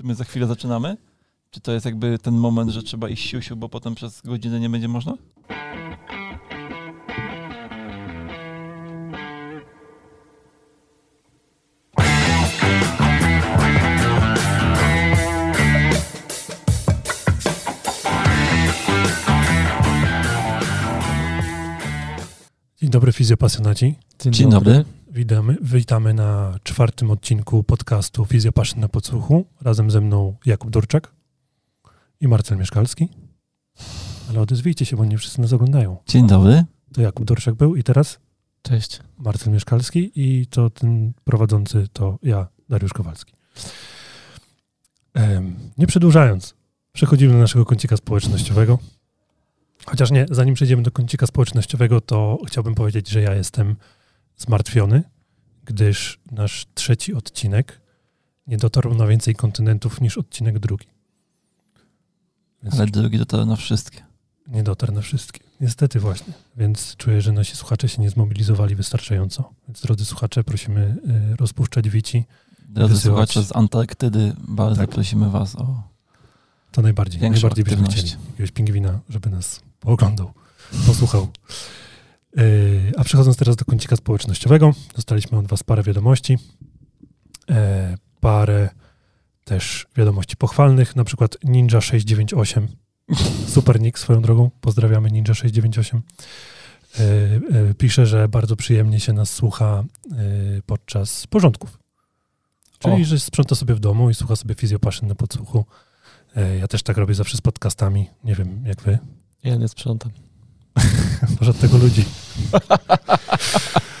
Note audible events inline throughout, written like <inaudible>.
Czy my za chwilę zaczynamy? Czy to jest jakby ten moment, że trzeba iść siusiu, bo potem przez godzinę nie będzie można? Dzień dobry fizjopasjonaci. Dzień, Dzień dobry. Witamy, witamy na czwartym odcinku podcastu Fizjopaszyn na podsłuchu. Razem ze mną Jakub Durczak i Marcel Mieszkalski. Ale odezwijcie się, bo nie wszyscy nas oglądają. Dzień dobry. To Jakub Durczak był i teraz Cześć. Marcel Mieszkalski i to ten prowadzący to ja, Dariusz Kowalski. Em, nie przedłużając, przechodzimy do naszego kącika społecznościowego. Chociaż nie, zanim przejdziemy do kącika społecznościowego, to chciałbym powiedzieć, że ja jestem zmartwiony, gdyż nasz trzeci odcinek nie dotarł na więcej kontynentów niż odcinek drugi. Więc Ale drugi dotarł na wszystkie. nie dotarł na wszystkie. Niestety właśnie. Więc czuję, że nasi słuchacze się nie zmobilizowali wystarczająco. Więc drodzy słuchacze, prosimy y, rozpuszczać wici. Drodzy Wysyłać. słuchacze z Antarktydy, bardzo Tak. prosimy was o... To najbardziej. Najbardziej byśmy aktywność. chcieli. Jakiegoś pingwina, żeby nas pooglądał, posłuchał. Yy, a przechodząc teraz do kącika społecznościowego, dostaliśmy od Was parę wiadomości. E, parę też wiadomości pochwalnych, na przykład Ninja698. <laughs> Super nick swoją drogą. Pozdrawiamy Ninja698. E, e, pisze, że bardzo przyjemnie się nas słucha podczas porządków. Czyli, O. że sprząta sobie w domu i słucha sobie fizjopaszyn na podsłuchu. Ja też tak robię zawsze z podcastami. Nie wiem, jak wy. Ja nie sprzątam. <laughs> Może od tego ludzi.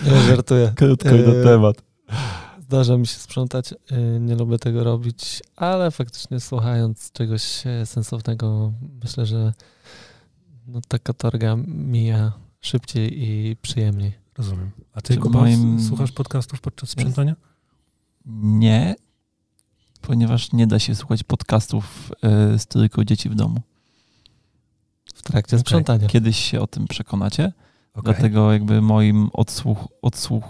Nie żartuję. Krótko i na temat. Zdarza mi się sprzątać. y, Nie lubię tego robić, ale faktycznie słuchając czegoś e, sensownego, myślę, że no, ta katorga mija szybciej i przyjemniej. Rozumiem. A ty, Kuba, moim- słuchasz podcastów podczas sprzątania? Nie, ponieważ nie da się słuchać podcastów z trójką dzieci w domu. W trakcie Okej. sprzątania. Kiedyś się o tym przekonacie, Okej. dlatego jakby moim odsłuch, odsłuch,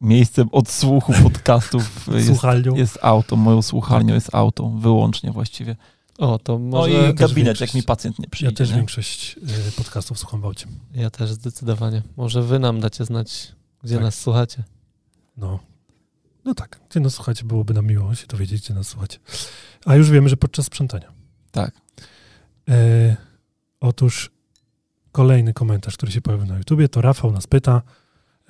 miejscem odsłuchu <laughs> podcastów jest, jest auto, moją słuchalnią jest auto, wyłącznie właściwie. O, to No może i też gabinet, jak mi pacjent nie Ja przyjdzie. też nie? większość y, podcastów słucham w aucie. ja też zdecydowanie. Może wy nam dacie znać, gdzie Tak. nas słuchacie. No. No tak. Gdzie nas słuchacie, byłoby nam miło się dowiedzieć, gdzie nas słuchacie. A już wiemy, że podczas sprzątania. Tak. E, otóż kolejny komentarz, który się pojawił na YouTubie, to Rafał nas pyta,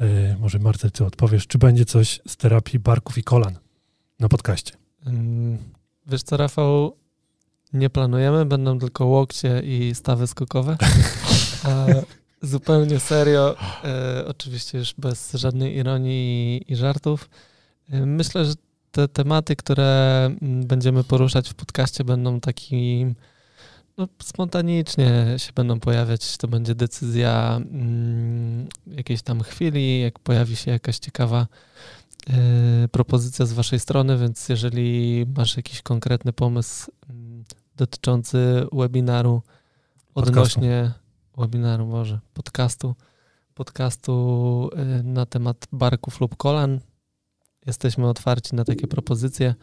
e, może Marcel, ty odpowiesz, czy będzie coś z terapii barków i kolan na podcaście? Ym, Wiesz co, Rafał? Nie planujemy, będą tylko łokcie i stawy skokowe. <laughs> A zupełnie serio, e, oczywiście już bez żadnej ironii i, i żartów. E, myślę, że te tematy, które mm, będziemy poruszać w podcaście, będą takim no, spontanicznie się będą pojawiać. To będzie decyzja mm, jakiejś tam chwili, jak pojawi się jakaś ciekawa e, propozycja z Waszej strony, więc jeżeli masz jakiś konkretny pomysł mm, dotyczący webinaru odnośnie webinaru może, podcastu, podcastu e, na temat barków lub kolan, jesteśmy otwarci na takie propozycje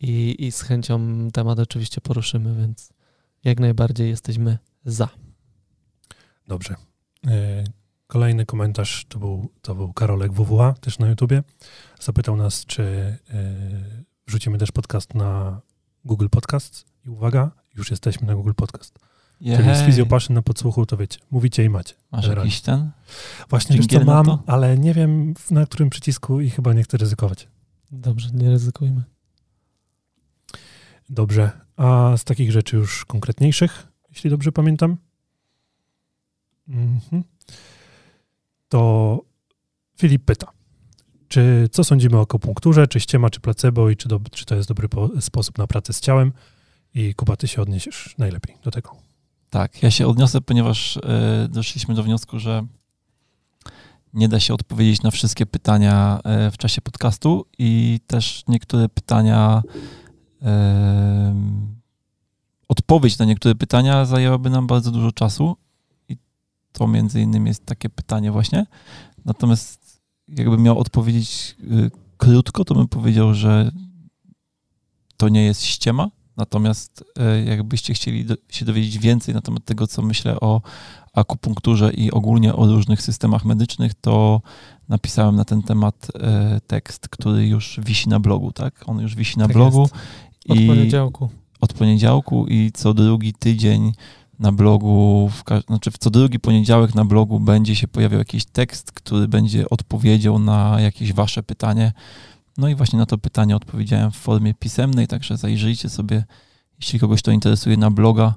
i, i z chęcią temat oczywiście poruszymy, więc jak najbardziej jesteśmy za. Dobrze. E, Kolejny komentarz to był, to był Karolek WWA, też na YouTubie. Zapytał nas, czy e, wrzucimy też podcast na Google Podcast. I uwaga, już jesteśmy na Google Podcast. Czyli z Jej. fizjopaszyn na podsłuchu, to wiecie, mówicie i macie. Masz generalnie. jakiś ten? Właśnie Dżingiel na mam, to? ale nie wiem na którym przycisku i chyba nie chcę ryzykować. Dobrze, nie ryzykujmy. Dobrze. A z takich rzeczy już konkretniejszych, jeśli dobrze pamiętam, mhm. to Filip pyta, czy co sądzimy o akupunkturze, czy ściema, czy placebo i czy, do, czy to jest dobry po, sposób na pracę z ciałem? I Kuba, ty się odniesiesz najlepiej do tego. Tak, ja się odniosę, ponieważ e, doszliśmy do wniosku, że nie da się odpowiedzieć na wszystkie pytania e, w czasie podcastu i też niektóre pytania, e, odpowiedź na niektóre pytania zajęłaby nam bardzo dużo czasu i to między innymi jest takie pytanie właśnie. Natomiast jakbym miał odpowiedzieć y, krótko, to bym powiedział, że to nie jest ściema, natomiast e, jakbyście chcieli do, się dowiedzieć więcej na temat tego, co myślę o akupunkturze i ogólnie o różnych systemach medycznych, to napisałem na ten temat e, tekst, który już wisi na blogu, tak? On już wisi na Tak blogu. jest. Od i poniedziałku. od poniedziałku i co drugi tydzień na blogu, w, znaczy w co drugi poniedziałek na blogu będzie się pojawiał jakiś tekst, który będzie odpowiedzią na jakieś wasze pytanie. No i właśnie na to pytanie odpowiedziałem w formie pisemnej, także zajrzyjcie sobie, jeśli kogoś to interesuje, na bloga.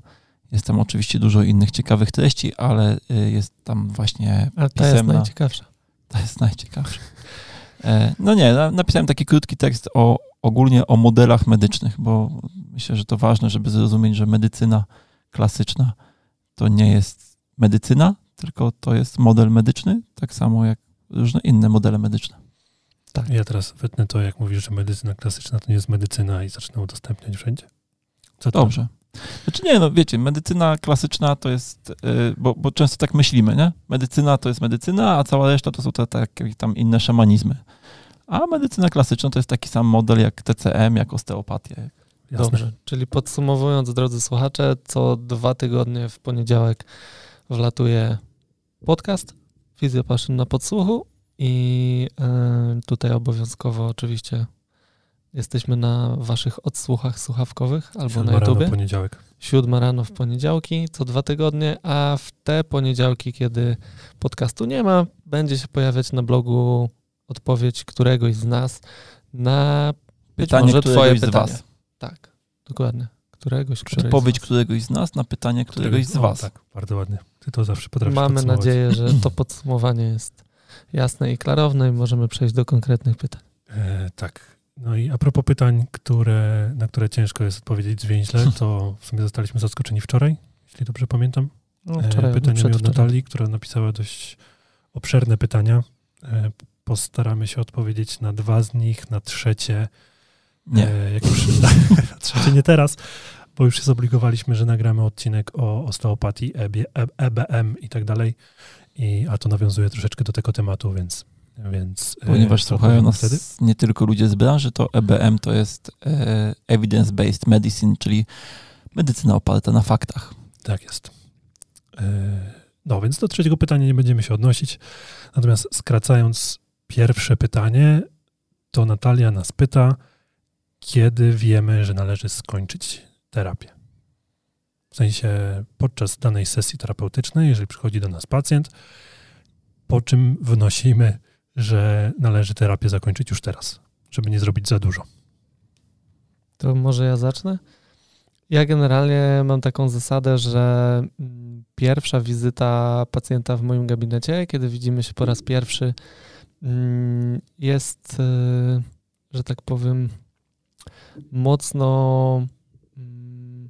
Jest tam oczywiście dużo innych ciekawych treści, ale y, jest tam właśnie Ale ta jest najciekawsza. To jest najciekawsze. E, No nie, na- napisałem taki krótki tekst o ogólnie o modelach medycznych, bo myślę, że to ważne, żeby zrozumieć, że medycyna klasyczna to nie jest medycyna, tylko to jest model medyczny, tak samo jak różne inne modele medyczne. Ja teraz wytnę to, jak mówisz, że medycyna klasyczna to nie jest medycyna i zacznę udostępniać wszędzie. Co? Dobrze. Znaczy nie, no wiecie, medycyna klasyczna to jest, y, bo, bo często tak myślimy, nie? Medycyna to jest medycyna, a cała reszta to są te takie tam inne szamanizmy. A medycyna klasyczna to jest taki sam model jak TCM, jak osteopatia. Jasne. Dobrze. Czyli podsumowując, drodzy słuchacze, co dwa tygodnie w poniedziałek wlatuje podcast Fizjopaszyn na podsłuchu i e, tutaj obowiązkowo oczywiście jesteśmy na waszych odsłuchach słuchawkowych albo Siódma na rano, YouTubie. poniedziałek. Siódma rano w poniedziałki, co dwa tygodnie, a w te poniedziałki, kiedy podcastu nie ma, będzie się pojawiać na blogu odpowiedź któregoś z nas na być Pytanie może któregoś twoje z pytanie. was. Tak, dokładnie. Któregoś, któregoś Odpowiedź z was. któregoś z nas na pytanie któregoś z O, was. Tak, bardzo ładnie. Ty to zawsze potrafisz Mamy podsumować. nadzieję, że to <clears throat> podsumowanie jest jasne i klarowne i możemy przejść do konkretnych pytań. E, tak. No i a propos pytań, które, na które ciężko jest odpowiedzieć zwięźle, <laughs> to w sumie zostaliśmy zaskoczeni wczoraj, jeśli dobrze pamiętam. No, E, wczoraj, pytaniami od. Natalii, która napisała dość obszerne pytania. E, postaramy się odpowiedzieć na dwa z nich, na trzecie. Nie. E, jak już, <laughs> na trzecie nie teraz, bo już się zobligowaliśmy, że nagramy odcinek o osteopatii, EB, EBM i tak dalej. I, a to nawiązuje troszeczkę do tego tematu, więc. Więc e, Ponieważ słuchają nas wtedy. nie tylko ludzie z branży, to EBM to jest e, Evidence-Based Medicine, czyli medycyna oparta na faktach. Tak jest. E, No, więc do trzeciego pytania nie będziemy się odnosić. Natomiast skracając pierwsze pytanie, to Natalia nas pyta, kiedy wiemy, że należy skończyć terapię. W sensie podczas danej sesji terapeutycznej, jeżeli przychodzi do nas pacjent, po czym wnosimy, że należy terapię zakończyć już teraz, żeby nie zrobić za dużo. To może ja zacznę? Ja generalnie mam taką zasadę, że mm, pierwsza wizyta pacjenta w moim gabinecie, kiedy widzimy się po raz pierwszy, mm, jest, y, że tak powiem, mocno mm,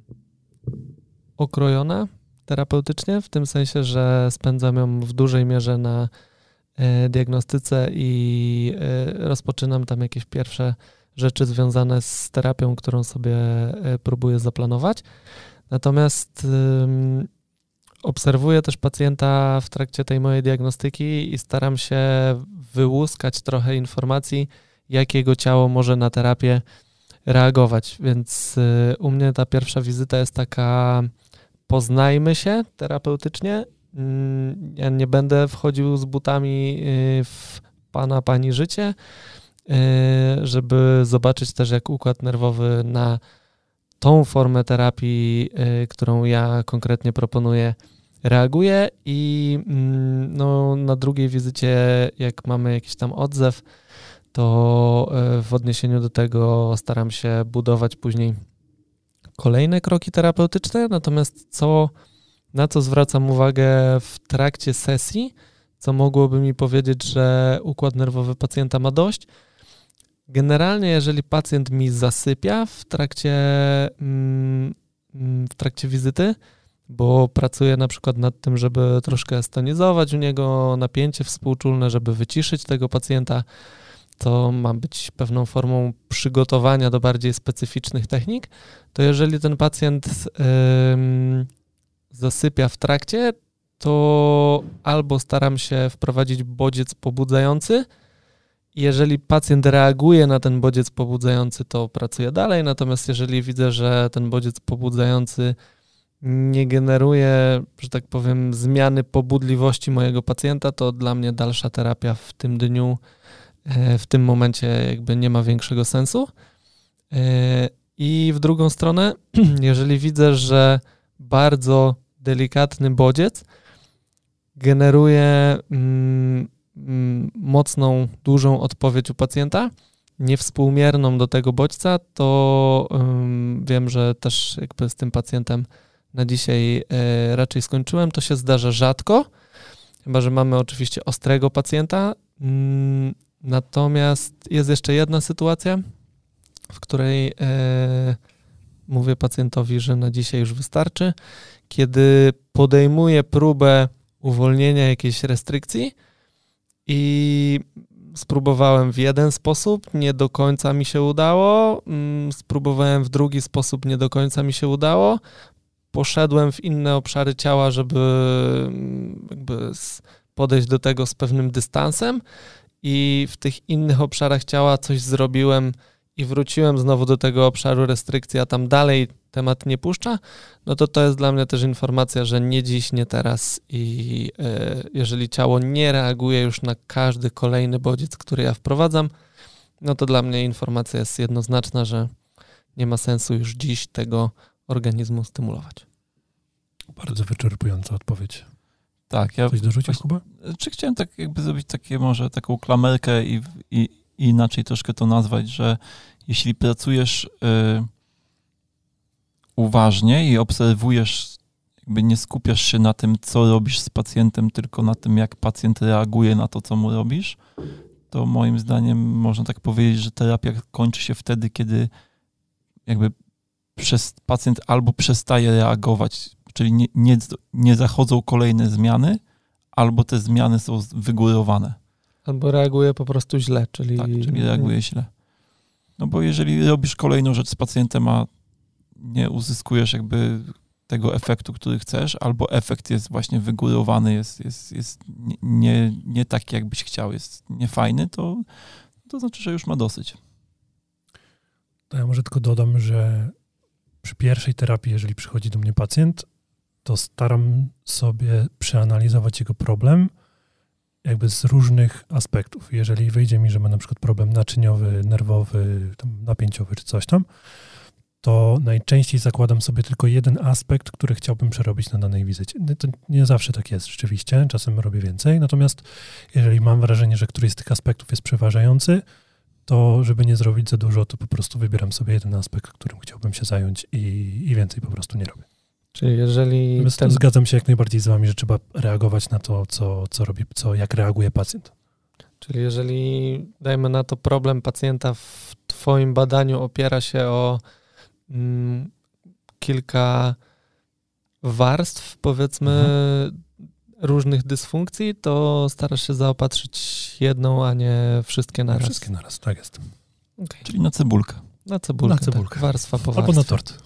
okrojona terapeutycznie, w tym sensie, że spędzam ją w dużej mierze na e, diagnostyce i e, rozpoczynam tam jakieś pierwsze rzeczy związane z terapią, którą sobie e, próbuję zaplanować. Natomiast obserwuję też pacjenta w trakcie tej mojej diagnostyki i staram się wyłuskać trochę informacji, jak jego ciało może na terapię reagować. Więc y, u mnie ta pierwsza wizyta jest taka poznajmy się terapeutycznie. Mm, Ja nie będę wchodził z butami y, w pana, pani życie, y, żeby zobaczyć też, jak układ nerwowy na tą formę terapii, y, którą ja konkretnie proponuję, reaguje. I mm, no, na drugiej wizycie, jak mamy jakiś tam odzew, to w odniesieniu do tego staram się budować później kolejne kroki terapeutyczne, natomiast co, na co zwracam uwagę w trakcie sesji, co mogłoby mi powiedzieć, że układ nerwowy pacjenta ma dość. Generalnie, jeżeli pacjent mi zasypia w trakcie, mm, w trakcie wizyty, bo pracuję na przykład nad tym, żeby troszkę stonizować u niego napięcie współczulne, żeby wyciszyć tego pacjenta, to ma być pewną formą przygotowania do bardziej specyficznych technik, to jeżeli ten pacjent zasypia w trakcie, to albo staram się wprowadzić bodziec pobudzający jeżeli pacjent reaguje na ten bodziec pobudzający, to pracuję dalej, natomiast jeżeli widzę, że ten bodziec pobudzający nie generuje, że tak powiem, zmiany pobudliwości mojego pacjenta, to dla mnie dalsza terapia w tym dniu, e, w tym momencie jakby nie ma większego sensu. E, I w drugą stronę, <clears throat> jeżeli widzę, że bardzo delikatny bodziec generuje mm, mm, mocną, dużą odpowiedź u pacjenta, niewspółmierną do tego bodźca, to wiem, że też jakby z tym pacjentem na dzisiaj e, raczej skończyłem. To się zdarza rzadko, chyba że mamy oczywiście ostrego pacjenta. Mm, natomiast jest jeszcze jedna sytuacja, w której e, mówię pacjentowi, że na dzisiaj już wystarczy, kiedy podejmuję próbę uwolnienia jakiejś restrykcji i spróbowałem w jeden sposób, nie do końca mi się udało, mm, spróbowałem w drugi sposób, nie do końca mi się udało, poszedłem w inne obszary ciała, żeby mm, jakby podejść do tego z pewnym dystansem i w tych innych obszarach ciała coś zrobiłem i wróciłem znowu do tego obszaru restrykcji, a tam dalej temat nie puszcza, no to to jest dla mnie też informacja, że nie dziś, nie teraz i e, jeżeli ciało nie reaguje już na każdy kolejny bodziec, który ja wprowadzam, no to dla mnie informacja jest jednoznaczna, że nie ma sensu już dziś tego organizmu stymulować. Bardzo wyczerpująca odpowiedź. Tak, ja. Coś dorzucić, Kuba? Czy chciałem tak jakby zrobić takie może taką klamerkę i, i, i inaczej troszkę to nazwać, że jeśli pracujesz y, uważnie i obserwujesz, jakby nie skupiasz się na tym, co robisz z pacjentem, tylko na tym, jak pacjent reaguje na to, co mu robisz, to moim zdaniem można tak powiedzieć, że terapia kończy się wtedy, kiedy jakby przez pacjent albo przestaje reagować, czyli nie, nie, nie zachodzą kolejne zmiany, albo te zmiany są wygórowane. Albo reaguje po prostu źle, czyli... Tak, czyli reaguje źle. No bo jeżeli robisz kolejną rzecz z pacjentem, a nie uzyskujesz jakby tego efektu, który chcesz, albo efekt jest właśnie wygórowany, jest, jest, jest nie, nie taki, jakbyś chciał, jest niefajny, to, to znaczy, że już ma dosyć. To ja może tylko dodam, że przy pierwszej terapii, jeżeli przychodzi do mnie pacjent, to staram sobie przeanalizować jego problem jakby z różnych aspektów. Jeżeli wyjdzie mi, że ma na przykład problem naczyniowy, nerwowy, napięciowy czy coś tam, to najczęściej zakładam sobie tylko jeden aspekt, który chciałbym przerobić na danej wizycie. To nie zawsze tak jest rzeczywiście, czasem robię więcej, natomiast jeżeli mam wrażenie, że któryś z tych aspektów jest przeważający, to żeby nie zrobić za dużo, to po prostu wybieram sobie jeden aspekt, którym chciałbym się zająć i, i więcej po prostu nie robię. Czyli jeżeli. Ten... Zgadzam się jak najbardziej z wami, że trzeba reagować na to, co, co robi, co, jak reaguje pacjent. Czyli jeżeli dajmy na to problem pacjenta w Twoim badaniu opiera się o mm, kilka warstw, powiedzmy, mhm. różnych dysfunkcji, to starasz się zaopatrzyć jedną, a nie wszystkie naraz. Wszystkie naraz, tak jest. Okay. Czyli na cebulkę. Na cebulkę, na cebulkę. Tak, warstwa po Albo na tort. <laughs>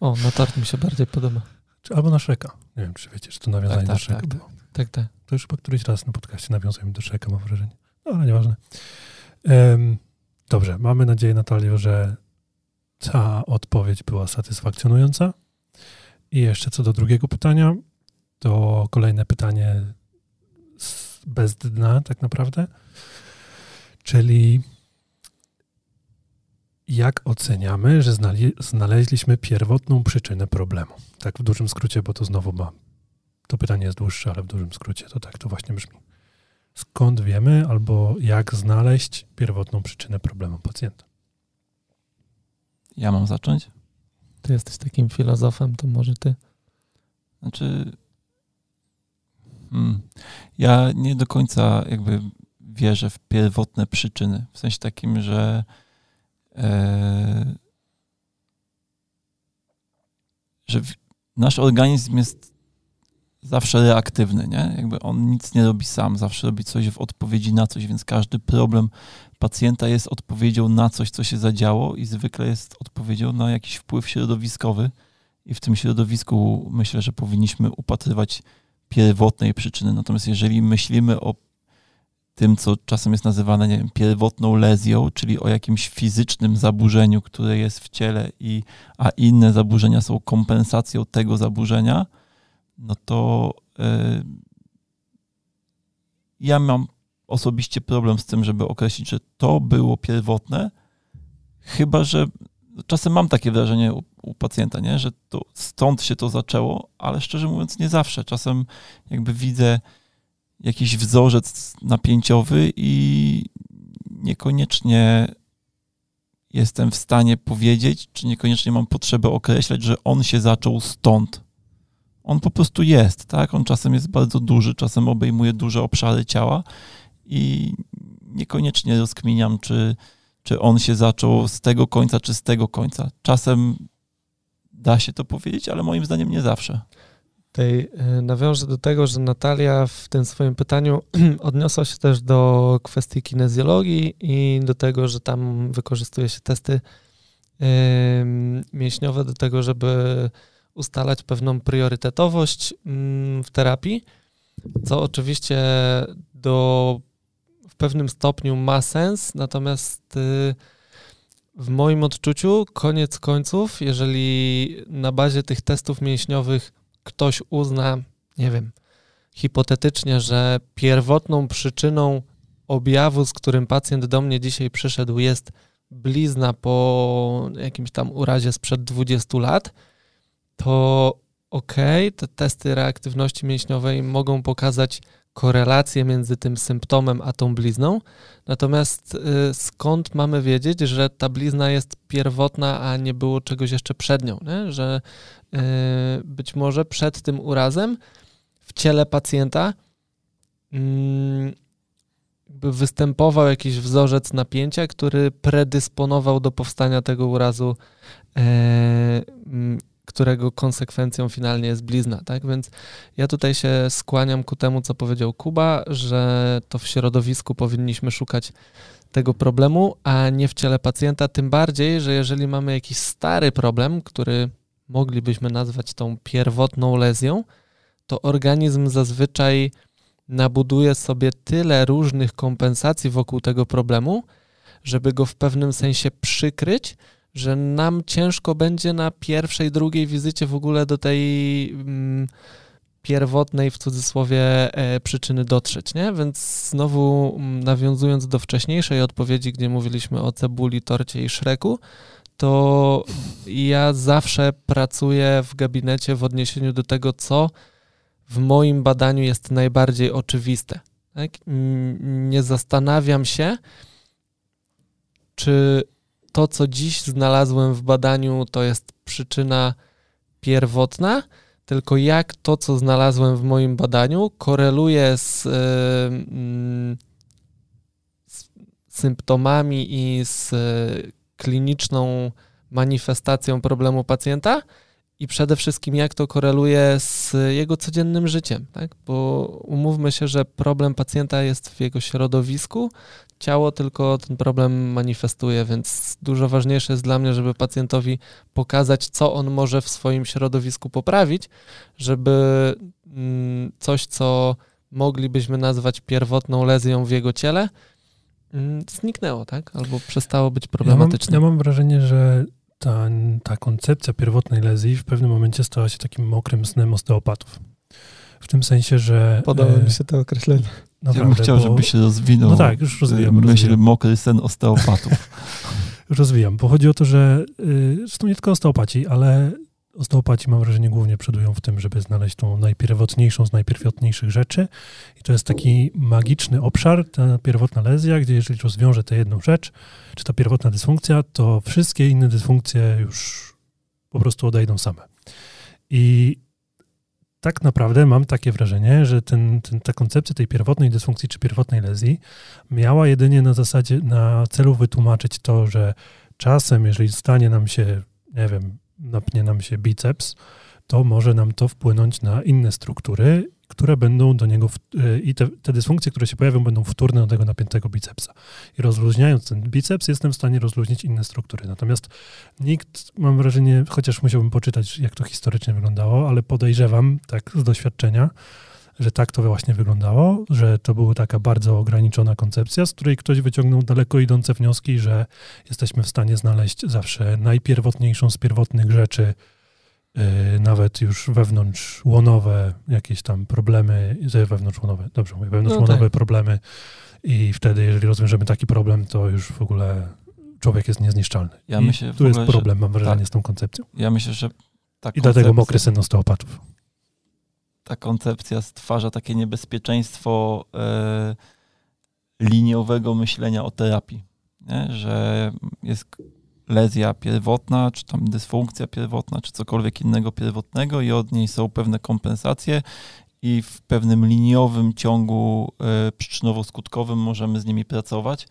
O, na tort mi się bardziej podoba. Czy, albo na Szreka. Nie wiem, czy wiecie, czy to nawiązanie tak, tak, do tak, było. Tak, tak. To już chyba któryś raz na podcaście nawiązujemy do Szreka, mam wrażenie. No, ale nieważne. Um, dobrze, mamy nadzieję, Natalio, że ta odpowiedź była satysfakcjonująca. I jeszcze co do drugiego pytania, to kolejne pytanie bez dna tak naprawdę, czyli jak oceniamy, że znaleźliśmy pierwotną przyczynę problemu? Tak w dużym skrócie, bo to znowu ma. To pytanie jest dłuższe, ale w dużym skrócie to tak to właśnie brzmi. Skąd wiemy albo jak znaleźć pierwotną przyczynę problemu pacjenta? Ja mam zacząć? Ty jesteś takim filozofem, to może ty. Znaczy, hmm, ja nie do końca jakby wierzę w pierwotne przyczyny. W sensie takim, że e, że nasz organizm jest zawsze reaktywny, nie? Jakby on nic nie robi sam, zawsze robi coś w odpowiedzi na coś, więc każdy problem pacjenta jest odpowiedzią na coś, co się zadziało i zwykle jest odpowiedzią na jakiś wpływ środowiskowy i w tym środowisku myślę, że powinniśmy upatrywać pierwotnej przyczyny. Natomiast jeżeli myślimy o tym, co czasem jest nazywane, nie wiem, pierwotną lezją, czyli o jakimś fizycznym zaburzeniu, które jest w ciele, i, a inne zaburzenia są kompensacją tego zaburzenia, no to yy, ja mam osobiście problem z tym, żeby określić, że to było pierwotne, chyba że czasem mam takie wrażenie u, u, pacjenta, nie? że to stąd się to zaczęło, ale szczerze mówiąc nie zawsze. Czasem jakby widzę jakiś wzorzec napięciowy i niekoniecznie jestem w stanie powiedzieć, czy niekoniecznie mam potrzebę określać, że on się zaczął stąd. On po prostu jest, tak? On czasem jest bardzo duży, czasem obejmuje duże obszary ciała i niekoniecznie rozkminiam, czy, czy on się zaczął z tego końca, czy z tego końca. Czasem da się to powiedzieć, ale moim zdaniem nie zawsze. Tej, e, nawiążę do tego, że Natalia w tym swoim pytaniu <clears throat> odniosła się też do kwestii kinezjologii i do tego, że tam wykorzystuje się testy mięśniowe do tego, żeby ustalać pewną priorytetowość yy, w terapii, co oczywiście do pewnym stopniu ma sens, natomiast y, w moim odczuciu, koniec końców, jeżeli na bazie tych testów mięśniowych ktoś uzna, nie wiem, hipotetycznie, że pierwotną przyczyną objawu, z którym pacjent do mnie dzisiaj przyszedł, jest blizna po jakimś tam urazie sprzed 20 lat, to ok, te testy reaktywności mięśniowej mogą pokazać korelację między tym symptomem a tą blizną. Natomiast y, skąd mamy wiedzieć, że ta blizna jest pierwotna, a nie było czegoś jeszcze przed nią? Nie? Że y, być może przed tym urazem w ciele pacjenta mm, występował jakiś wzorzec napięcia, który predysponował do powstania tego urazu e, mm, którego konsekwencją finalnie jest blizna, tak? Więc ja tutaj się skłaniam ku temu, co powiedział Kuba, że to w środowisku powinniśmy szukać tego problemu, a nie w ciele pacjenta, tym bardziej, że jeżeli mamy jakiś stary problem, który moglibyśmy nazwać tą pierwotną lezją, to organizm zazwyczaj nabuduje sobie tyle różnych kompensacji wokół tego problemu, żeby go w pewnym sensie przykryć, że nam ciężko będzie na pierwszej, drugiej wizycie w ogóle do tej mm, pierwotnej, w cudzysłowie, e, przyczyny dotrzeć, nie? Więc znowu mm, nawiązując do wcześniejszej odpowiedzi, gdzie mówiliśmy o cebuli, torcie i szreku, to ja zawsze pracuję w gabinecie w odniesieniu do tego, co w moim badaniu jest najbardziej oczywiste. Tak? Nie zastanawiam się, czy to, co dziś znalazłem w badaniu, to jest przyczyna pierwotna, tylko jak to, co znalazłem w moim badaniu, koreluje z, yy, z symptomami i z kliniczną manifestacją problemu pacjenta i przede wszystkim jak to koreluje z jego codziennym życiem, tak? Bo umówmy się, że problem pacjenta jest w jego środowisku, ciało tylko ten problem manifestuje, więc dużo ważniejsze jest dla mnie, żeby pacjentowi pokazać, co on może w swoim środowisku poprawić, żeby mm, coś, co moglibyśmy nazwać pierwotną lezją w jego ciele, mm, zniknęło, tak? Albo przestało być problematyczne. Ja mam, ja mam wrażenie, że ta, ta koncepcja pierwotnej lezji w pewnym momencie stała się takim mokrym snem osteopatów. W tym sensie, że... Podoba e, mi się to określenie. Naprawdę, ja bym chciał, bo... żeby się rozwinął. No tak, już rozwijam. Myśl rozwijam. mokry sen osteopatów. <laughs> <laughs> rozwijam, bo chodzi o to, że y, zresztą nie tylko osteopaci, ale osteopaci mam wrażenie głównie przodują w tym, żeby znaleźć tą najpierwotniejszą z najpierwotniejszych rzeczy. I to jest taki magiczny obszar, ta pierwotna lezja, gdzie jeżeli rozwiąże tę jedną rzecz, czy ta pierwotna dysfunkcja, to wszystkie inne dysfunkcje już po prostu odejdą same. I tak naprawdę mam takie wrażenie, że ten, ten, ta koncepcja tej pierwotnej dysfunkcji czy pierwotnej lezji miała jedynie na zasadzie, na celu wytłumaczyć to, że czasem, jeżeli stanie nam się, nie wiem, napnie nam się biceps, to może nam to wpłynąć na inne struktury, które będą do niego, y, i te, te dysfunkcje, które się pojawią, będą wtórne do tego napiętego bicepsa. I rozluźniając ten biceps, jestem w stanie rozluźnić inne struktury. Natomiast nikt, mam wrażenie, chociaż musiałbym poczytać, jak to historycznie wyglądało, ale podejrzewam, tak z doświadczenia, że tak to właśnie wyglądało, że to była taka bardzo ograniczona koncepcja, z której ktoś wyciągnął daleko idące wnioski, że jesteśmy w stanie znaleźć zawsze najpierwotniejszą z pierwotnych rzeczy, nawet już wewnątrzłonowe jakieś tam problemy, wewnątrzłonowe, dobrze mówię, wewnątrzłonowe no tak. problemy i wtedy, jeżeli rozwiążemy taki problem, to już w ogóle człowiek jest niezniszczalny. Ja I myślę, tu jest problem, że, mam wrażenie, tak, z tą koncepcją. Ja myślę, że ta I dlatego mokry sen osteopatów. Ta koncepcja stwarza takie niebezpieczeństwo e, liniowego myślenia o terapii, nie? że jest lezja pierwotna, czy tam dysfunkcja pierwotna, czy cokolwiek innego pierwotnego i od niej są pewne kompensacje i w pewnym liniowym ciągu e, przyczynowo-skutkowym możemy z nimi pracować.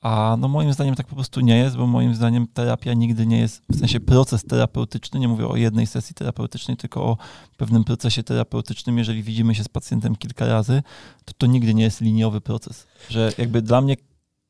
A no moim zdaniem tak po prostu nie jest, bo moim zdaniem terapia nigdy nie jest, w sensie proces terapeutyczny, nie mówię o jednej sesji terapeutycznej, tylko o pewnym procesie terapeutycznym. Jeżeli widzimy się z pacjentem kilka razy, to to nigdy nie jest liniowy proces. Że jakby dla mnie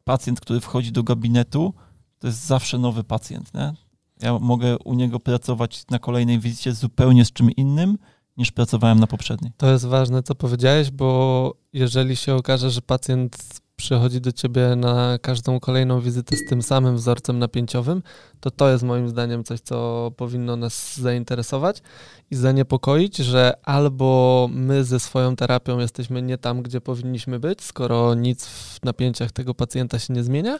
pacjent, który wchodzi do gabinetu, to jest zawsze nowy pacjent. Nie? Ja mogę u niego pracować na kolejnej wizycie zupełnie z czym innym, niż pracowałem na poprzedniej. To jest ważne, co powiedziałeś, bo jeżeli się okaże, że pacjent przychodzi do ciebie na każdą kolejną wizytę z tym samym wzorcem napięciowym, to to jest moim zdaniem coś, co powinno nas zainteresować i zaniepokoić, że albo my ze swoją terapią jesteśmy nie tam, gdzie powinniśmy być, skoro nic w napięciach tego pacjenta się nie zmienia,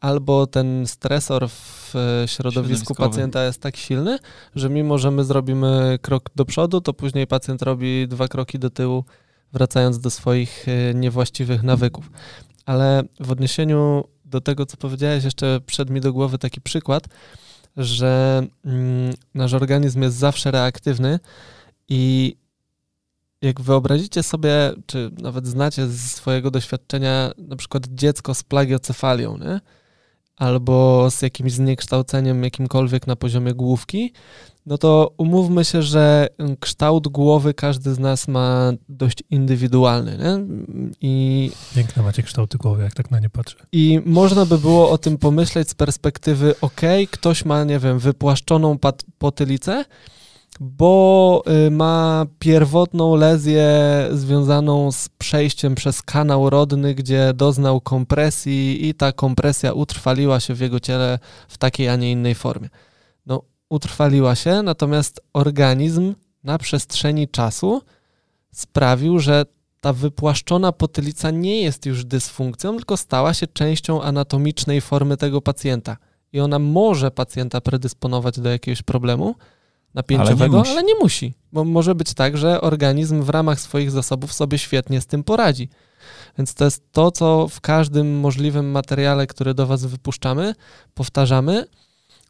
albo ten stresor w środowisku pacjenta jest tak silny, że mimo, że my zrobimy krok do przodu, to później pacjent robi dwa kroki do tyłu, wracając do swoich e, niewłaściwych nawyków. Ale w odniesieniu do tego, co powiedziałeś, jeszcze przed mi do głowy taki przykład, że mm, nasz organizm jest zawsze reaktywny i jak wyobrazicie sobie, czy nawet znacie z swojego doświadczenia na przykład dziecko z plagiocefalią, nie? albo z jakimś zniekształceniem jakimkolwiek na poziomie główki, no to umówmy się, że kształt głowy każdy z nas ma dość indywidualny. Nie? I, Piękne macie kształty głowy, jak tak na nie patrzę. I można by było o tym pomyśleć z perspektywy, ok, ktoś ma, nie wiem, wypłaszczoną pat- potylicę, bo y, ma pierwotną lezję związaną z przejściem przez kanał rodny, gdzie doznał kompresji i ta kompresja utrwaliła się w jego ciele w takiej, a nie innej formie. Utrwaliła się, natomiast organizm na przestrzeni czasu sprawił, że ta wypłaszczona potylica nie jest już dysfunkcją, tylko stała się częścią anatomicznej formy tego pacjenta. I ona może pacjenta predysponować do jakiegoś problemu, napięciowego, ale nie, ale nie musi, bo może być tak, że organizm w ramach swoich zasobów sobie świetnie z tym poradzi. Więc to jest to, co w każdym możliwym materiale, który do Was wypuszczamy, powtarzamy,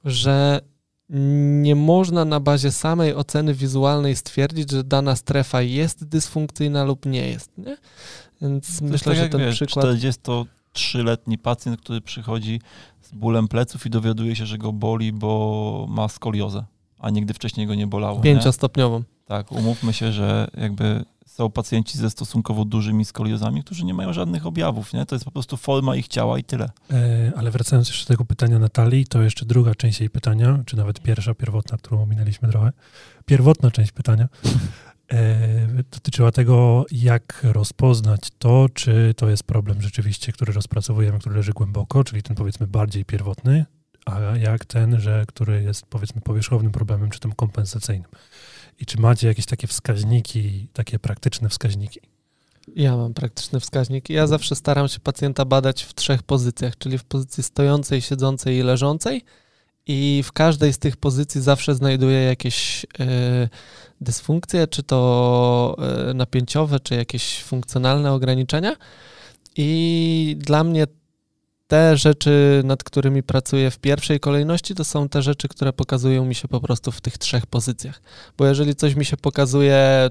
że nie można na bazie samej oceny wizualnej stwierdzić, że dana strefa jest dysfunkcyjna lub nie jest. Nie? Więc to myślę, tak że ten wiesz, przykład. 43-letni pacjent, który przychodzi z bólem pleców i dowiaduje się, że go boli, bo ma skoliozę a nigdy wcześniej go nie bolało. Pięciostopniową. Nie? Tak, umówmy się, że jakby są pacjenci ze stosunkowo dużymi skoliozami, którzy nie mają żadnych objawów, nie? To jest po prostu forma ich ciała i tyle. E, ale wracając jeszcze do tego pytania Natalii, to jeszcze druga część jej pytania, czy nawet pierwsza, pierwotna, którą ominęliśmy trochę. Pierwotna część pytania <laughs> e, dotyczyła tego, jak rozpoznać to, czy to jest problem rzeczywiście, który rozpracowujemy, który leży głęboko, czyli ten powiedzmy bardziej pierwotny, a jak ten, że, który jest powiedzmy powierzchownym problemem, czy tym kompensacyjnym. I czy macie jakieś takie wskaźniki, takie praktyczne wskaźniki? Ja mam praktyczne wskaźniki. Ja zawsze staram się pacjenta badać w trzech pozycjach, czyli w pozycji stojącej, siedzącej i leżącej. I w każdej z tych pozycji zawsze znajduję jakieś y, dysfunkcje, czy to y, napięciowe, czy jakieś funkcjonalne ograniczenia. I dla mnie te rzeczy, nad którymi pracuję w pierwszej kolejności, to są te rzeczy, które pokazują mi się po prostu w tych trzech pozycjach. Bo jeżeli coś mi się pokazuje,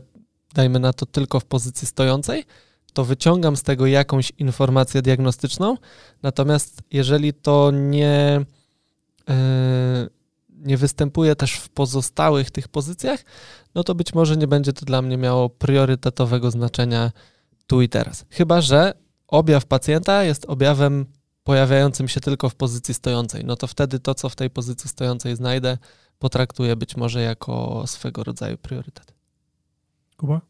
dajmy na to tylko w pozycji stojącej, to wyciągam z tego jakąś informację diagnostyczną. Natomiast jeżeli to nie, yy, nie występuje też w pozostałych tych pozycjach, no to być może nie będzie to dla mnie miało priorytetowego znaczenia tu i teraz. Chyba, że objaw pacjenta jest objawem pojawiającym się tylko w pozycji stojącej, no to wtedy to, co w tej pozycji stojącej znajdę, potraktuję być może jako swego rodzaju priorytet. Kuba?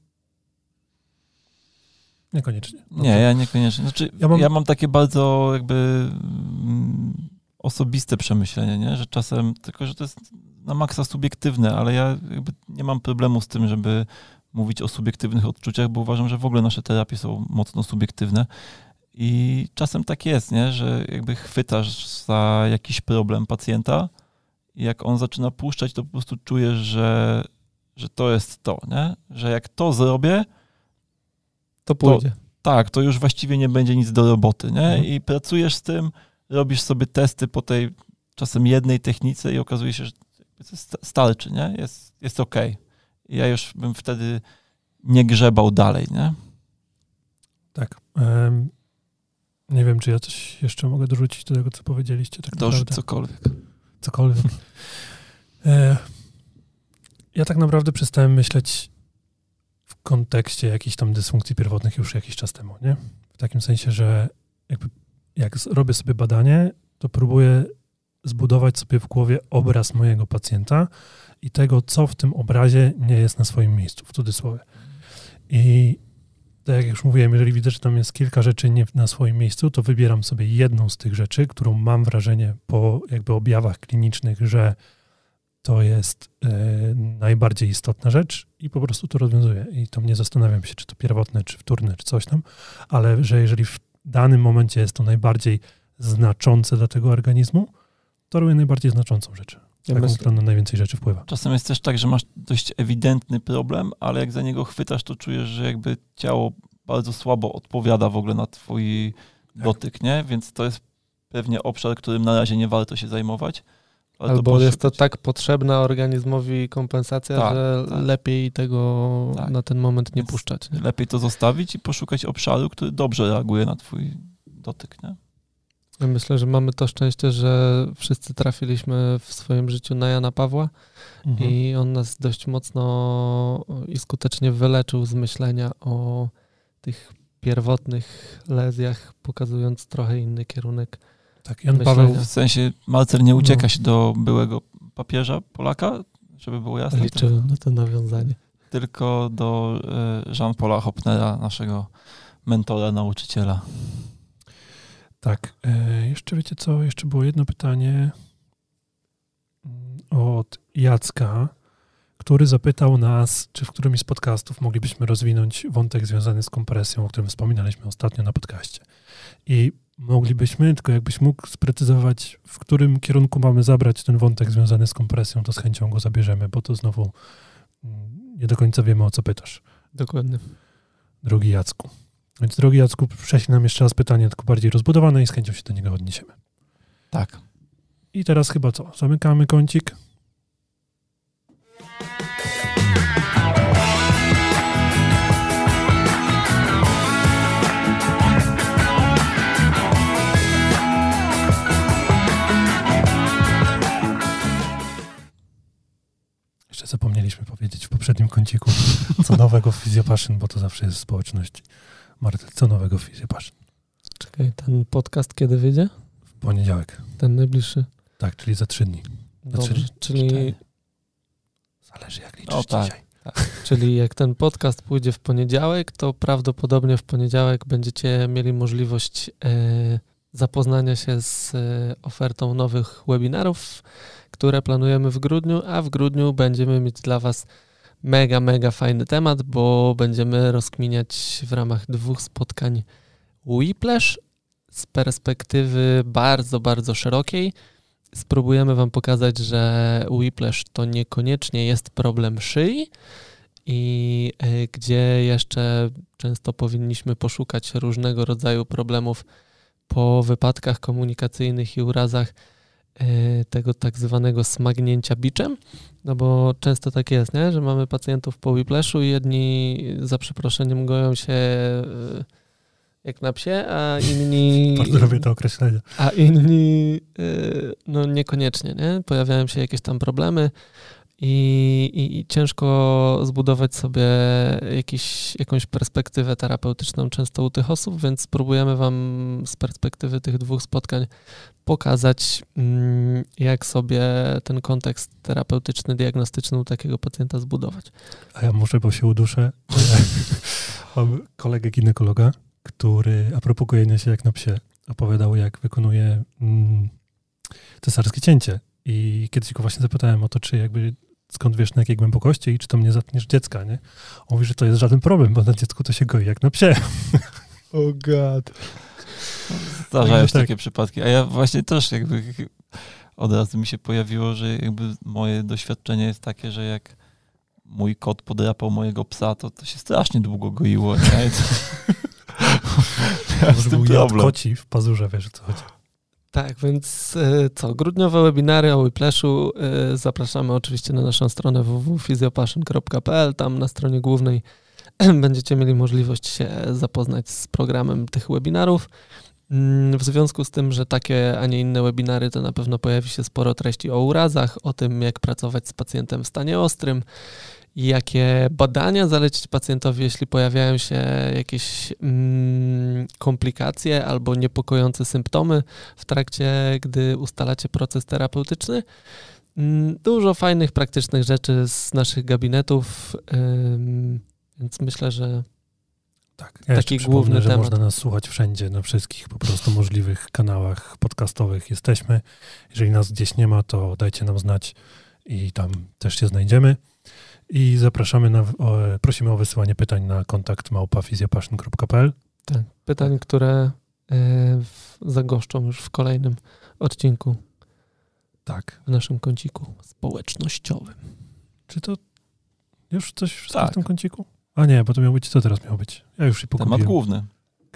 Niekoniecznie. Nie, ja niekoniecznie. Znaczy, ja, mam... ja mam takie bardzo jakby mm, osobiste przemyślenie, nie? że czasem, tylko że to jest na maksa subiektywne, ale ja jakby nie mam problemu z tym, żeby mówić o subiektywnych odczuciach, bo uważam, że w ogóle nasze terapie są mocno subiektywne. I czasem tak jest, nie? że jakby chwytasz za jakiś problem pacjenta i jak on zaczyna puszczać, to po prostu czujesz, że, że to jest to, nie? że jak to zrobię, to pójdzie. To, tak, to już właściwie nie będzie nic do roboty. Nie? Mhm. I pracujesz z tym, robisz sobie testy po tej czasem jednej technice i okazuje się, że starczy, nie? Jest, jest ok. ja już bym wtedy nie grzebał dalej, nie? Tak. Um, nie wiem, czy ja coś jeszcze mogę dorzucić do tego, co powiedzieliście. Tak Dorzuć cokolwiek. Cokolwiek. <laughs> E, ja tak naprawdę przestałem myśleć w kontekście jakichś tam dysfunkcji pierwotnych już jakiś czas temu, nie? W takim sensie, że jakby jak robię sobie badanie, to próbuję zbudować sobie w głowie obraz mojego pacjenta i tego, co w tym obrazie nie jest na swoim miejscu, w cudzysłowie. I tak jak już mówiłem, jeżeli widzę, że tam jest kilka rzeczy nie na swoim miejscu, to wybieram sobie jedną z tych rzeczy, którą mam wrażenie po jakby objawach klinicznych, że to jest e, najbardziej istotna rzecz i po prostu to rozwiązuję. I to nie zastanawiam się, czy to pierwotne, czy wtórne, czy coś tam, ale że jeżeli w danym momencie jest to najbardziej znaczące dla tego organizmu, to robię najbardziej znaczącą rzecz. Ja taką, która na najwięcej rzeczy wpływa. Czasem jest też tak, że masz dość ewidentny problem, ale jak za niego chwytasz, to czujesz, że jakby ciało bardzo słabo odpowiada w ogóle na twój tak. dotyk, nie? Więc to jest pewnie obszar, którym na razie nie warto się zajmować. Warto Albo poszukać. jest to tak potrzebna organizmowi kompensacja, tak, że tak. lepiej tego tak. na ten moment nie Więc puszczać. Nie? Lepiej to zostawić i poszukać obszaru, który dobrze reaguje na twój dotyk, nie? Myślę, że mamy to szczęście, że wszyscy trafiliśmy w swoim życiu na Jana Pawła mhm. i on nas dość mocno i skutecznie wyleczył z myślenia o tych pierwotnych lezjach, pokazując trochę inny kierunek. Tak, Jan myślenia. Paweł w sensie Malcer nie ucieka no. się do byłego papieża Polaka, żeby było jasne. Liczyłem na to nawiązanie. Tylko do e, Jean-Paula Hopnera, naszego mentora, nauczyciela. Tak. E, jeszcze wiecie co? Jeszcze było jedno pytanie mm, od Jacka, który zapytał nas, czy w którymś z podcastów moglibyśmy rozwinąć wątek związany z kompresją, o którym wspominaliśmy ostatnio na podcaście. I moglibyśmy, tylko jakbyś mógł sprecyzować, w którym kierunku mamy zabrać ten wątek związany z kompresją, to z chęcią go zabierzemy, bo to znowu mm, nie do końca wiemy, o co pytasz. Dokładnie. Drogi Jacku. Więc drogi Jacku, prześlij nam jeszcze raz pytanie, tylko bardziej rozbudowane i z chęcią się do niego odniesiemy. Tak. I teraz chyba co? Zamykamy kącik. Jeszcze zapomnieliśmy powiedzieć w poprzednim kąciku, co nowego w Physiopassion, bo to zawsze jest w Martel, co nowego w Physiopassion? Czekaj, ten podcast kiedy wyjdzie? W poniedziałek. Ten najbliższy? Tak, czyli za trzy dni. Za Dobrze, trzy, czyli... Cztery. Zależy jak liczysz o, tak. dzisiaj. Tak. Czyli jak ten podcast pójdzie w poniedziałek, to prawdopodobnie w poniedziałek będziecie mieli możliwość e, zapoznania się z e, ofertą nowych webinarów, które planujemy w grudniu, a w grudniu będziemy mieć dla Was mega, mega fajny temat, bo będziemy rozkminiać w ramach dwóch spotkań Whiplash z perspektywy bardzo, bardzo szerokiej. Spróbujemy Wam pokazać, że Whiplash to niekoniecznie jest problem szyi i e, gdzie jeszcze często powinniśmy poszukać różnego rodzaju problemów po wypadkach komunikacyjnych i urazach tego tak zwanego smagnięcia biczem, no bo często tak jest, nie? że mamy pacjentów po whiplashu i jedni za przeproszeniem goją się e, jak na psie, a inni... <laughs> Bardzo lubię to określenie. A inni e, no niekoniecznie, nie? Pojawiają się jakieś tam problemy, i, i, i, ciężko zbudować sobie jakiś, jakąś perspektywę terapeutyczną często u tych osób, więc spróbujemy Wam z perspektywy tych dwóch spotkań pokazać, mm, jak sobie ten kontekst terapeutyczny, diagnostyczny u takiego pacjenta zbudować. A ja muszę, bo się uduszę. <laughs> Mam kolegę ginekologa, który a propos gojenia się jak na psie opowiadał, jak wykonuje mm, cesarskie cięcie. I kiedyś go właśnie zapytałem o to, czy jakby skąd wiesz na jakiej głębokości i czy to mnie zatniesz dziecka, nie? On mówi, że to jest żaden problem, bo na dziecku to się goi jak na psie. <laughs> Oh god. Zdarzają się tak. takie przypadki. A ja właśnie też jakby od razu mi się pojawiło, że jakby moje doświadczenie jest takie, że jak mój kot podrapał mojego psa, to to się strasznie długo goiło. Nie? <laughs> To... Może z tym był problem. koci w pazurze, wiesz o co chodzi. Tak, więc e, co, grudniowe webinary o Whiplashu e, zapraszamy oczywiście na naszą stronę www.physiopassion.pl. Tam na stronie głównej <clears throat> będziecie mieli możliwość się zapoznać z programem tych webinarów. Mm, W związku z tym, że takie, a nie inne webinary, to na pewno pojawi się sporo treści o urazach, o tym, jak pracować z pacjentem w stanie ostrym, jakie badania zalecić pacjentowi, jeśli pojawiają się jakieś mm, komplikacje albo niepokojące symptomy w trakcie, gdy ustalacie proces terapeutyczny. Mm, Dużo fajnych, praktycznych rzeczy z naszych gabinetów, ym, więc myślę, że Tak. Ja Taki główny że temat. można nas słuchać wszędzie, na wszystkich po prostu możliwych kanałach podcastowych jesteśmy. Jeżeli nas gdzieś nie ma, to dajcie nam znać i tam też się znajdziemy. I zapraszamy na, o, prosimy o wysyłanie pytań na kontakt małpafizjopassion.pl. tak, pytań, które e, w- zagoszczą już w kolejnym odcinku Tak. w naszym kąciku społecznościowym. Czy to już coś wszystko w Tak. tym kąciku? A nie, bo to miał być, co teraz miało być? Ja już się Temat pogubiłem. główny.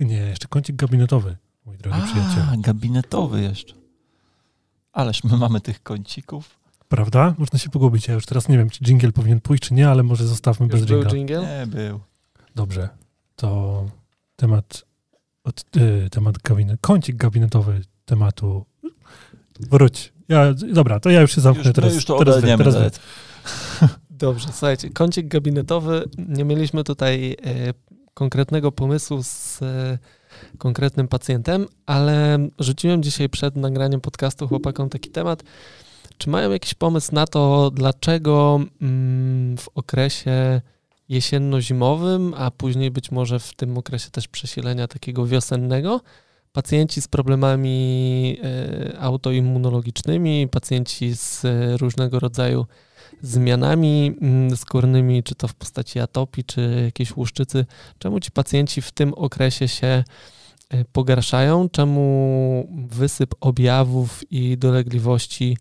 Nie, jeszcze kącik gabinetowy, mój drogi przyjaciel. A, gabinetowy jeszcze. Ależ my mamy tych kącików. Prawda? Można się pogubić. Ja już teraz nie wiem, czy jingle powinien pójść, czy nie, ale może zostawmy Już bez był jingla. jingle? Nie był. Dobrze. To temat, od, y, temat gabinet, kącik gabinetowy tematu. Wróć. Ja, dobra, to ja już się zamknę Już, teraz. my już to teraz wy, teraz wy. Teraz <laughs> Dobrze, słuchajcie, kącik gabinetowy. Nie mieliśmy tutaj e, konkretnego pomysłu z e, konkretnym pacjentem, ale rzuciłem dzisiaj przed nagraniem podcastu chłopakom taki temat. Czy mają jakiś pomysł na to, dlaczego mm, w okresie jesienno-zimowym, a później być może w tym okresie też przesilenia takiego wiosennego, pacjenci z problemami e, autoimmunologicznymi, pacjenci z e, różnego rodzaju zmianami mm, skórnymi, czy to w postaci atopii, czy jakiejś łuszczycy, czemu ci pacjenci w tym okresie się e, pogarszają, czemu wysyp objawów i dolegliwości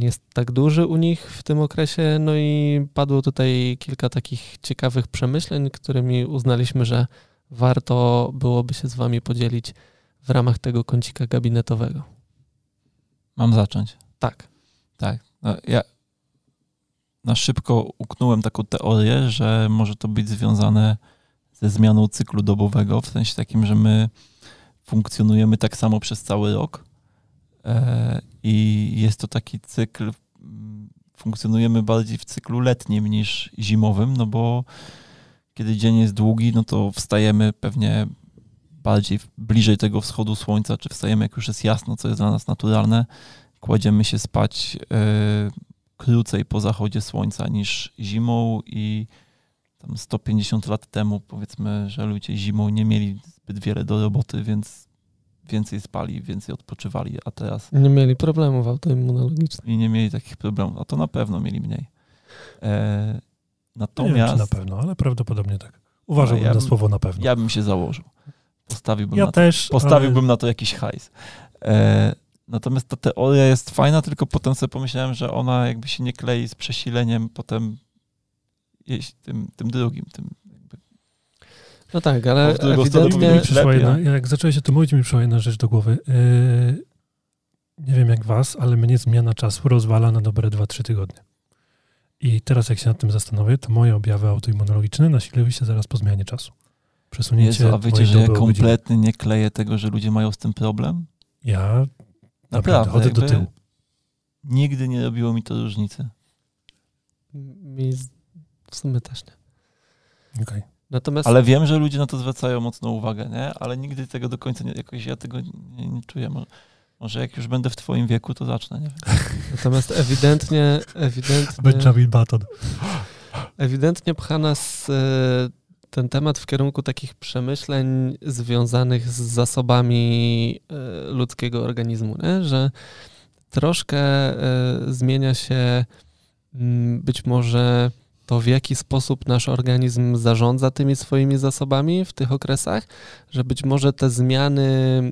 jest tak duży u nich w tym okresie. No i padło tutaj kilka takich ciekawych przemyśleń, którymi uznaliśmy, że warto byłoby się z wami podzielić w ramach tego kącika gabinetowego. Mam zacząć. Tak. Tak. No, ja na szybko uknąłem taką teorię, że może to być związane ze zmianą cyklu dobowego, w sensie takim, że my funkcjonujemy tak samo przez cały rok i jest to taki cykl, mm, funkcjonujemy bardziej w cyklu letnim niż zimowym, no bo kiedy dzień jest długi, no to wstajemy pewnie bardziej bliżej tego wschodu słońca, czy wstajemy jak już jest jasno, co jest dla nas naturalne, kładziemy się spać e, krócej po zachodzie słońca niż zimą i tam 150 lat temu powiedzmy, że ludzie zimą nie mieli zbyt wiele do roboty, więc więcej spali, więcej odpoczywali, a teraz Nie mieli problemów autoimmunologicznych. i nie mieli takich problemów, a to na pewno mieli mniej. E, Nie wiem, czy natomiast na pewno, ale prawdopodobnie tak. Uważałbym No, ja na słowo na pewno. ja bym się założył. Postawiłbym Ja na to też. Postawiłbym na to jakiś hajs. E, natomiast ta teoria jest fajna, tylko potem sobie pomyślałem, że ona jakby się nie klei z przesileniem potem tym, tym drugim. Tym. No tak, ale ewidentnie... przyszła jedna, jak zacząłeś o tym mówić, mi przyszła jedna rzecz do głowy. Yy, nie wiem jak was, ale mnie zmiana czasu rozwala na dobre 2-3 tygodnie. I teraz jak się nad tym zastanowię, to moje objawy autoimmunologiczne nasiliły się zaraz po zmianie czasu. Przesunięcie Jezu, a wiecie, że ja kompletnie nie kleję tego, że ludzie mają z tym problem? Ja naprawdę Naprawdę, chodzę do tyłu. Nigdy nie robiło mi to różnicy. Mi w sumie też nie. Okej. Natomiast Ale wiem, że ludzie na to zwracają mocną uwagę, nie? Ale nigdy tego do końca nie, jakoś ja tego nie, nie czuję. Może, jak już będę w twoim wieku, to zacznę, nie wiem. Natomiast ewidentnie, ewidentnie, Benjamin Button. ewidentnie pcha nas e, ten temat w kierunku takich przemyśleń związanych z zasobami y, ludzkiego organizmu, nie? że troszkę y, zmienia się mm, być może to, w jaki sposób nasz organizm zarządza tymi swoimi zasobami w tych okresach, że być może te zmiany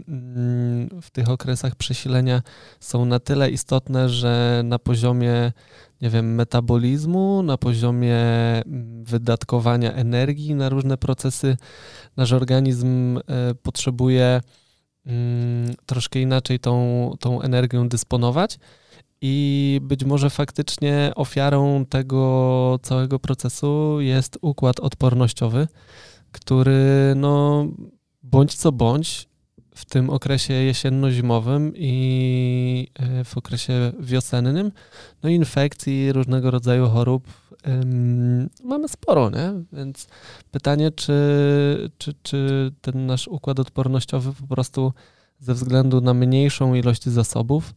mm, w tych okresach przesilenia są na tyle istotne, że na poziomie nie wiem, metabolizmu, na poziomie mm, wydatkowania energii na różne procesy nasz organizm e, potrzebuje mm, troszkę inaczej tą, tą energią dysponować. I być może faktycznie ofiarą tego całego procesu jest układ odpornościowy, który no bądź co bądź w tym okresie jesienno-zimowym i e, w okresie wiosennym, no infekcji, różnego rodzaju chorób ym, mamy sporo, nie? Więc pytanie, czy, czy, czy ten nasz układ odpornościowy po prostu ze względu na mniejszą ilość zasobów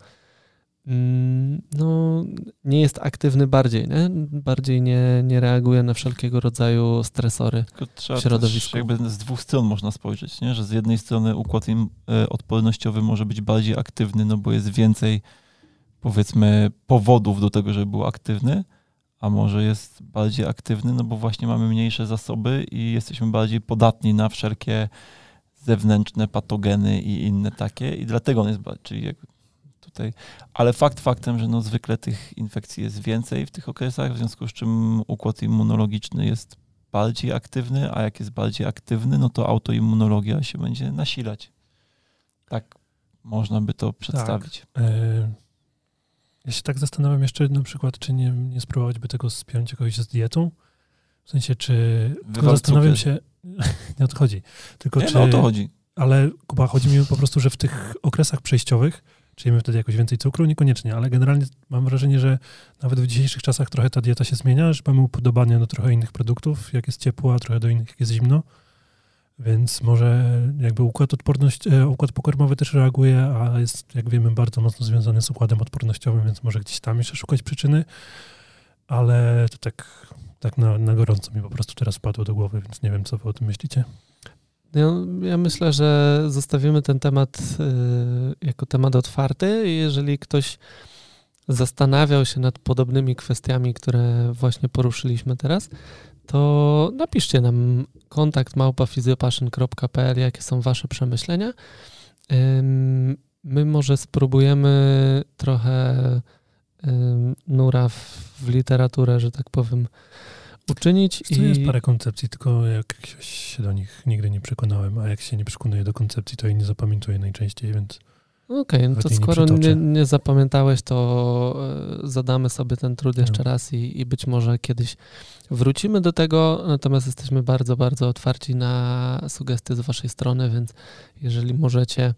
no, nie jest aktywny bardziej, nie? bardziej nie, nie reaguje na wszelkiego rodzaju stresory w środowisku. jakby z dwóch stron można spojrzeć, nie? że z jednej strony układ im, e, odpornościowy może być bardziej aktywny, no bo jest więcej powiedzmy powodów do tego, żeby był aktywny, a może jest bardziej aktywny, no bo właśnie mamy mniejsze zasoby i jesteśmy bardziej podatni na wszelkie zewnętrzne patogeny i inne takie i dlatego on jest, czyli tutaj. Ale fakt faktem, że no zwykle tych infekcji jest więcej w tych okresach, w związku z czym układ immunologiczny jest bardziej aktywny, a jak jest bardziej aktywny, no to autoimmunologia się będzie nasilać. Tak można by to przedstawić. Tak. Ja się tak zastanawiam jeszcze na przykład, czy nie, nie spróbować by tego spiąć jakoś z dietą? W sensie, czy... Tylko zastanawiam się... <laughs> nie odchodzi. Tylko nie, czy... no o to chodzi. Ale Kuba, chodzi mi po prostu, że w tych okresach przejściowych czy jemy wtedy jakoś więcej cukru? Niekoniecznie, ale generalnie mam wrażenie, że nawet w dzisiejszych czasach trochę ta dieta się zmienia, że mamy upodobania do trochę innych produktów, jak jest ciepło, a trochę do innych, jak jest zimno. Więc może jakby układ odporność, e, układ pokarmowy też reaguje, a jest, jak wiemy, bardzo mocno związany z układem odpornościowym, więc może gdzieś tam jeszcze szukać przyczyny, ale to tak, tak na, na gorąco mi po prostu teraz wpadło do głowy, więc nie wiem, co wy o tym myślicie. Ja, ja, myślę, że zostawimy ten temat y, jako temat otwarty. Jeżeli ktoś zastanawiał się nad podobnymi kwestiami, które właśnie poruszyliśmy teraz, to napiszcie nam kontakt małpafizjopassion.pl, jakie są wasze przemyślenia. My może spróbujemy trochę nura w literaturę, że tak powiem, uczynić. I... Jest parę koncepcji, tylko jak się do nich nigdy nie przekonałem, a jak się nie przekonuje do koncepcji, to jej nie zapamiętuję najczęściej, więc... Okej, okay, no to skoro nie, nie, zapamiętałeś, to e, zadamy sobie ten trud jeszcze no. raz i, i być może kiedyś wrócimy do tego, natomiast jesteśmy bardzo, bardzo otwarci na sugestie z waszej strony, więc jeżeli możecie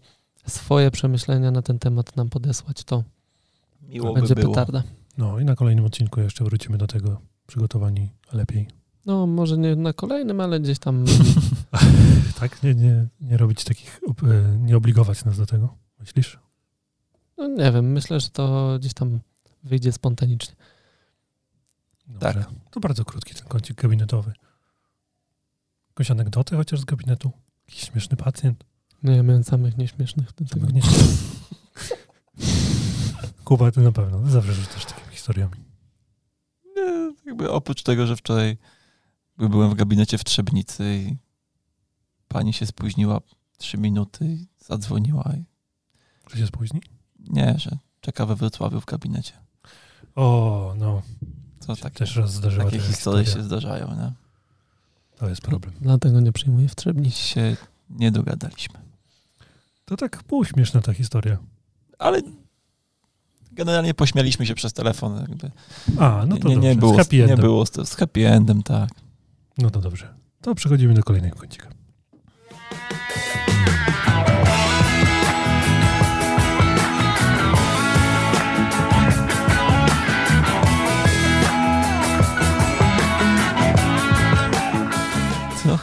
swoje przemyślenia na ten temat nam podesłać, to Miło będzie by petarda. No i na kolejnym odcinku jeszcze wrócimy do tego przygotowani lepiej. No, może nie na kolejnym, ale gdzieś tam. <laughs> tak, nie, nie, nie robić takich, e, nie obligować nas do tego, myślisz? No nie wiem, myślę, że to gdzieś tam wyjdzie spontanicznie. Dobrze. Tak. To bardzo krótki ten kącik gabinetowy. Jakąś anegdotę chociaż z gabinetu? Jakiś śmieszny pacjent? No ja miałem samych nieśmiesznych. Samych nieśmiesznych. <laughs> Kuba, ty na pewno. Zawsze rzucasz takimi historiami jakby oprócz tego, że wczoraj byłem w gabinecie w Trzebnicy i pani się spóźniła trzy minuty i zadzwoniła. I... Że się spóźni? Nie, że czeka we Wrocławiu w gabinecie. O, no. To tak, też raz zdarzyła Takie historie historia. się zdarzają, nie? To jest problem. Dlatego nie przyjmuję w Trzebnicy. Się nie dogadaliśmy. To tak półśmieszna ta historia. Ale generalnie pośmialiśmy się przez telefon. Jakby. A, no to nie, nie, nie było, z happy endem. Nie było z happy endem, tak. No to dobrze. To przechodzimy do kolejnego kącika.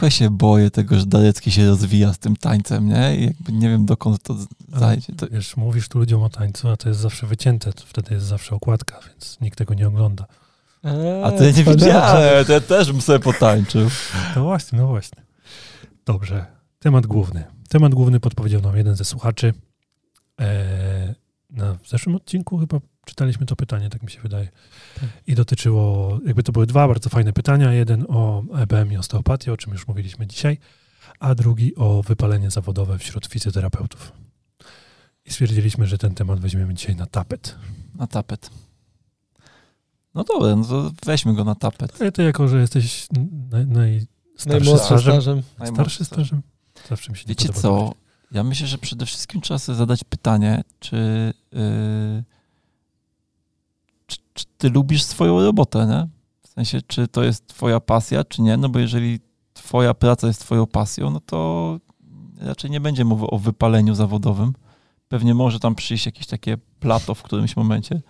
Trochę się boję tego, że Darecki się rozwija z tym tańcem, nie? I jakby nie wiem, dokąd to zajdzie. To... Wiesz, mówisz tu ludziom o tańcu, a to jest zawsze wycięte, wtedy jest zawsze okładka, więc nikt tego nie ogląda. A ty nie widziałem, to ja też bym sobie potańczył. No właśnie, no właśnie. Dobrze. Temat główny. Temat główny podpowiedział nam jeden ze słuchaczy. Eee, na w zeszłym odcinku chyba czytaliśmy to pytanie, tak mi się wydaje. Tak. I dotyczyło, jakby to były dwa bardzo fajne pytania. Jeden o EBM i osteopatię, o czym już mówiliśmy dzisiaj, a drugi o wypalenie zawodowe wśród fizjoterapeutów. I stwierdziliśmy, że ten temat weźmiemy dzisiaj na tapet. Na tapet. No dobra, no to weźmy go na tapet. Ale to jako, że jesteś naj, najstarszy Najmłodszy stażem, stażem. starszy stażem, zawsze mi się Wiecie co? Ja myślę, że przede wszystkim trzeba sobie zadać pytanie, czy, yy, czy, ty lubisz swoją robotę, nie? W sensie, czy to jest twoja pasja, czy nie? No bo jeżeli twoja praca jest twoją pasją, no to raczej nie będzie mowy o wypaleniu zawodowym. Pewnie może tam przyjść jakieś takie plato w którymś momencie.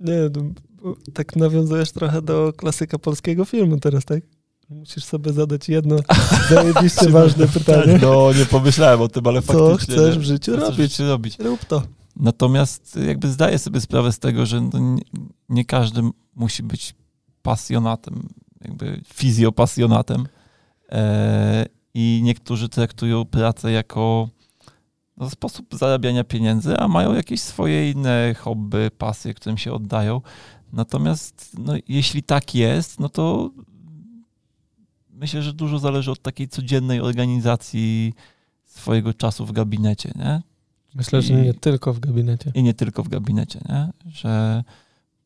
Nie, no, tak nawiązujesz trochę do klasyka polskiego filmu teraz, tak? Musisz sobie zadać jedno <laughs> zajebiście ważne pytanie. No, nie pomyślałem o tym, ale Co faktycznie... chcesz nie. w życiu Co chcesz w robić? życiu robić? Rób to. Natomiast jakby zdaję sobie sprawę z tego, że no nie, nie każdy musi być pasjonatem, jakby fizjopasjonatem. E, I niektórzy traktują pracę jako no, sposób zarabiania pieniędzy, a mają jakieś swoje inne hobby, pasje, którym się oddają. Natomiast no, jeśli tak jest, no to myślę, że dużo zależy od takiej codziennej organizacji swojego czasu w gabinecie, nie? Myślę, że nie tylko w gabinecie. I nie tylko w gabinecie, nie? Że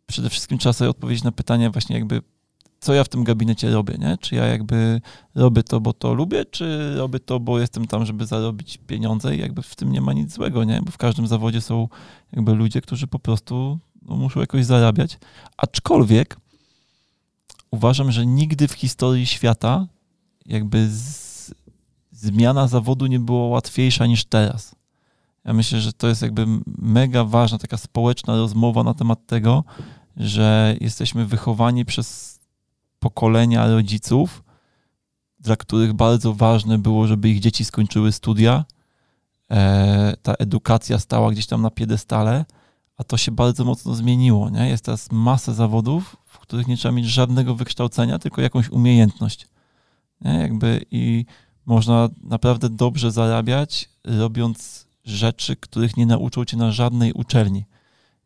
przede wszystkim trzeba sobie odpowiedzieć na pytanie właśnie jakby, co ja w tym gabinecie robię, nie? Czy ja jakby robię to, bo to lubię, czy robię to, bo jestem tam, żeby zarobić pieniądze i jakby w tym nie ma nic złego, nie? Bo w każdym zawodzie są jakby ludzie, którzy po prostu no, muszą jakoś zarabiać. Aczkolwiek uważam, że nigdy w historii świata jakby z, zmiana zawodu nie była łatwiejsza niż teraz. Ja myślę, że to jest jakby mega ważna taka społeczna rozmowa na temat tego, że jesteśmy wychowani przez pokolenia rodziców, dla których bardzo ważne było, żeby ich dzieci skończyły studia. E, ta edukacja stała gdzieś tam na piedestale, a to się bardzo mocno zmieniło. Nie? Jest teraz masę zawodów, w których nie trzeba mieć żadnego wykształcenia, tylko jakąś umiejętność. Nie? Jakby I można naprawdę dobrze zarabiać, robiąc rzeczy, których nie nauczą cię na żadnej uczelni.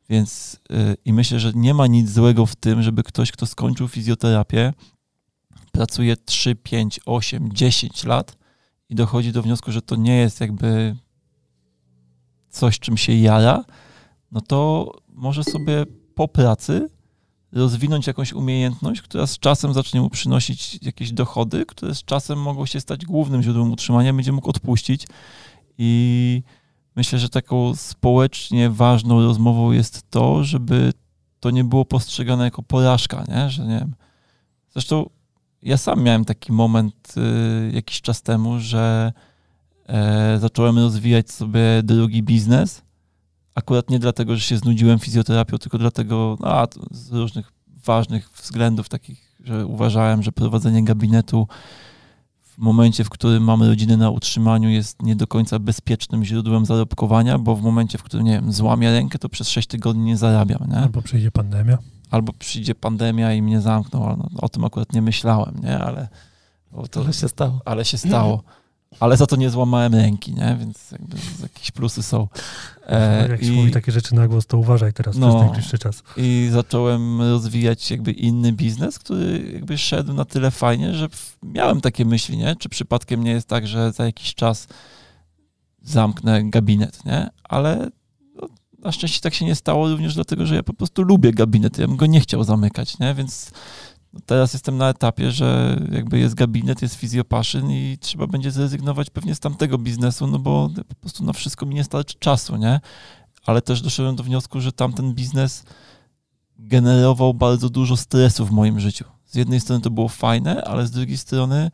Więc yy, i myślę, że nie ma nic złego w tym, żeby ktoś, kto skończył fizjoterapię, pracuje 3, 5, 8, 10 lat i dochodzi do wniosku, że to nie jest jakby coś, czym się jara, no to może sobie po pracy rozwinąć jakąś umiejętność, która z czasem zacznie mu przynosić jakieś dochody, które z czasem mogą się stać głównym źródłem utrzymania, będzie mógł odpuścić i myślę, że taką społecznie ważną rozmową jest to, żeby to nie było postrzegane jako porażka, nie? że nie wiem. Zresztą ja sam miałem taki moment y, jakiś czas temu, że e, zacząłem rozwijać sobie drugi biznes. Akurat nie dlatego, że się znudziłem fizjoterapią, tylko dlatego, no, a, z różnych ważnych względów, takich, że uważałem, że prowadzenie gabinetu momencie, w którym mamy rodzinę na utrzymaniu, jest nie do końca bezpiecznym źródłem zarobkowania, bo w momencie, w którym, nie wiem, złamię rękę, to przez 6 tygodni nie zarabiam, nie? Albo przyjdzie pandemia. Albo przyjdzie pandemia i mnie zamkną, ale no, o tym akurat nie myślałem, nie? Ale, to, To się stało. ale się stało. Ale za to nie złamałem ręki, nie? Więc jakby jakieś plusy są. E, Jak się i- mówi takie rzeczy na głos, to uważaj teraz No. przez najbliższy czas. I zacząłem rozwijać jakby inny biznes, który jakby szedł na tyle fajnie, że miałem takie myśli, nie? Czy przypadkiem nie jest tak, że za jakiś czas zamknę gabinet, nie? Ale no, na szczęście tak się nie stało również dlatego, że ja po prostu lubię gabinet, ja bym go nie chciał zamykać, nie? Więc teraz jestem na etapie, że jakby jest gabinet, jest fizjopaszyn i trzeba będzie zrezygnować pewnie z tamtego biznesu, no bo po prostu na wszystko mi nie starczy czasu, nie? Ale też doszedłem do wniosku, że tamten biznes generował bardzo dużo stresu w moim życiu. Z jednej strony to było fajne, ale z drugiej strony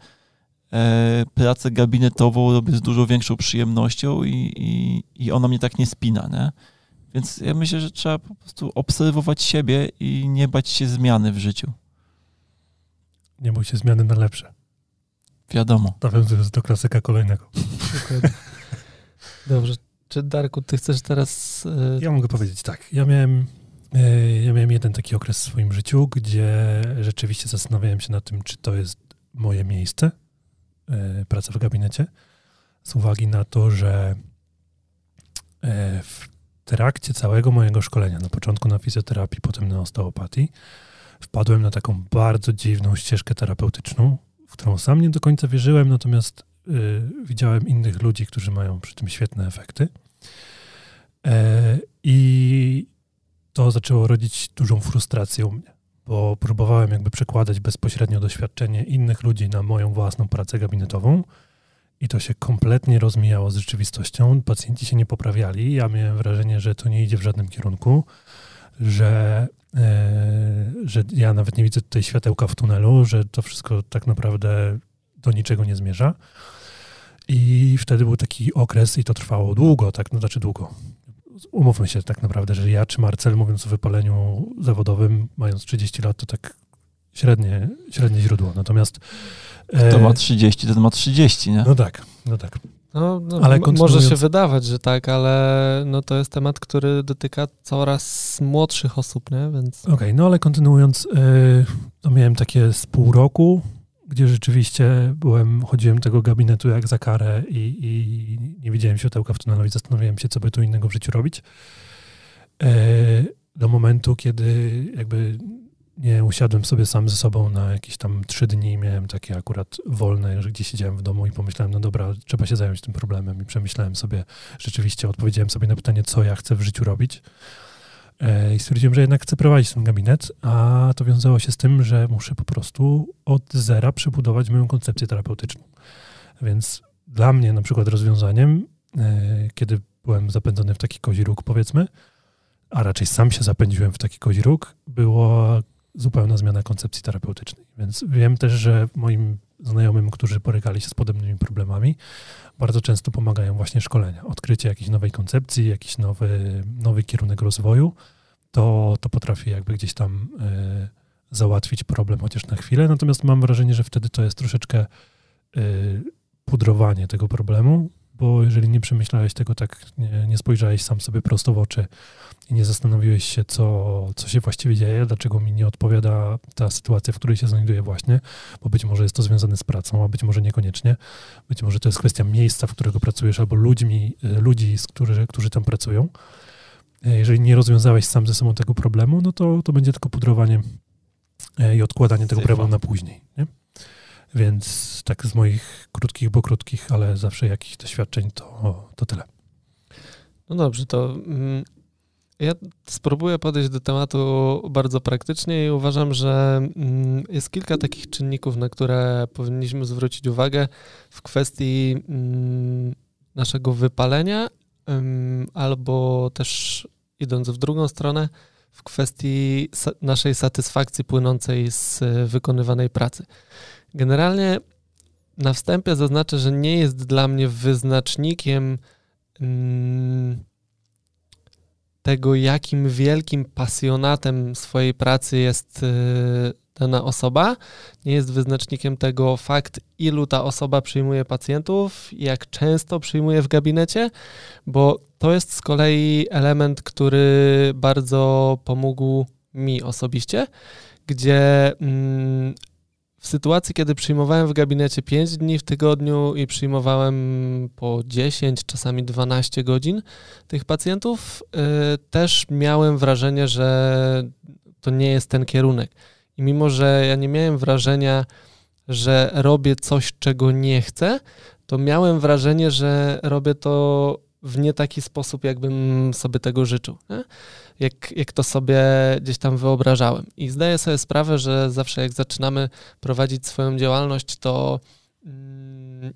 e, pracę gabinetową robię z dużo większą przyjemnością i, i, i ona mnie tak nie spina, nie? Więc ja myślę, że trzeba po prostu obserwować siebie i nie bać się zmiany w życiu. Nie bój się zmiany na lepsze. Wiadomo. Nawiązując do klasyka kolejnego. Dobrze. Czy Darku, ty chcesz teraz... e, Ja mogę powiedzieć tak. Ja miałem E, ja miałem jeden taki okres w swoim życiu, gdzie rzeczywiście zastanawiałem się nad tym, czy to jest moje miejsce, e, praca w gabinecie, z uwagi na to, że w trakcie całego mojego szkolenia, na początku na fizjoterapii, potem na osteopatii, wpadłem na taką bardzo dziwną ścieżkę terapeutyczną, w którą sam nie do końca wierzyłem, natomiast y, widziałem innych ludzi, którzy mają przy tym świetne efekty. E, I to zaczęło rodzić dużą frustrację u mnie, bo próbowałem jakby przekładać bezpośrednio doświadczenie innych ludzi na moją własną pracę gabinetową i to się kompletnie rozmijało z rzeczywistością. Pacjenci się nie poprawiali. Ja miałem wrażenie, że to nie idzie w żadnym kierunku, że, że ja nawet nie widzę tutaj światełka w tunelu, że to wszystko tak naprawdę do niczego nie zmierza. I wtedy był taki okres, i to trwało długo, tak, no znaczy długo, umówmy się tak naprawdę, że ja czy Marcel, mówiąc o wypaleniu zawodowym, mając 30 lat, to tak średnie, średnie źródło. Natomiast. Kto ma 30, ten ma 30, nie? No tak, no tak. No, no ale może się wydawać, że tak, ale no to jest temat, który dotyka coraz młodszych osób, nie? Więc... Okej, okay, no ale kontynuując, yy, to miałem takie z pół roku, gdzie rzeczywiście byłem, chodziłem tego gabinetu jak za karę i, i nie widziałem światełka w tunelu i zastanawiałem się, co by tu innego w życiu robić. E, do momentu, kiedy jakby nie usiadłem sobie sam ze sobą na jakieś tam trzy dni, miałem takie akurat wolne, że gdzieś siedziałem w domu i pomyślałem, no dobra, trzeba się zająć tym problemem i przemyślałem sobie, rzeczywiście odpowiedziałem sobie na pytanie, co ja chcę w życiu robić. E, I stwierdziłem, że jednak chcę prowadzić ten gabinet, a to wiązało się z tym, że muszę po prostu od zera przebudować moją koncepcję terapeutyczną. Więc dla mnie na przykład rozwiązaniem, e, kiedy byłem zapędzony w taki kozi róg, powiedzmy, a raczej sam się zapędziłem w taki kozi róg, była zupełna zmiana koncepcji terapeutycznej. Więc wiem też, że moim znajomym, którzy borykali się z podobnymi problemami, bardzo często pomagają właśnie szkolenia. Odkrycie jakiejś nowej koncepcji, jakiś nowy, nowy kierunek rozwoju, to, to potrafi jakby gdzieś tam y, załatwić problem chociaż na chwilę. Natomiast mam wrażenie, że wtedy to jest troszeczkę y, pudrowanie tego problemu, bo jeżeli nie przemyślałeś tego tak, nie, nie spojrzałeś sam sobie prosto w oczy i nie zastanowiłeś się, co, co się właściwie dzieje, dlaczego mi nie odpowiada ta sytuacja, w której się znajduję właśnie, bo być może jest to związane z pracą, a być może niekoniecznie. Być może to jest kwestia miejsca, w którego pracujesz, albo ludźmi, e, ludzi, z którzy, którzy tam pracują. E, jeżeli nie rozwiązałeś sam ze sobą tego problemu, no to, to będzie tylko pudrowanie e, i odkładanie tego problemu na później. Nie? Więc tak z moich krótkich, bo krótkich, ale zawsze jakichś doświadczeń, to, to tyle. No dobrze, to mm, ja spróbuję podejść do tematu bardzo praktycznie i uważam, że mm, jest kilka takich czynników, na które powinniśmy zwrócić uwagę w kwestii mm, naszego wypalenia, albo też idąc w drugą stronę, w kwestii naszej satysfakcji płynącej z wykonywanej pracy. Generalnie na wstępie zaznaczę, że nie jest dla mnie wyznacznikiem mm, tego, jakim wielkim pasjonatem swojej pracy jest y, dana osoba. Nie jest wyznacznikiem tego fakt, ilu ta osoba przyjmuje pacjentów, jak często przyjmuje w gabinecie, bo to jest z kolei element, który bardzo pomógł mi osobiście, gdzie mm, w sytuacji, kiedy przyjmowałem w gabinecie 5 dni w tygodniu i przyjmowałem po 10, czasami 12 godzin tych pacjentów, y, też miałem wrażenie, że to nie jest ten kierunek. I mimo, że ja nie miałem wrażenia, że robię coś, czego nie chcę, to miałem wrażenie, że robię to w nie taki sposób, jakbym sobie tego życzył. Nie? Jak, jak to sobie gdzieś tam wyobrażałem. I zdaję sobie sprawę, że zawsze jak zaczynamy prowadzić swoją działalność, to mm,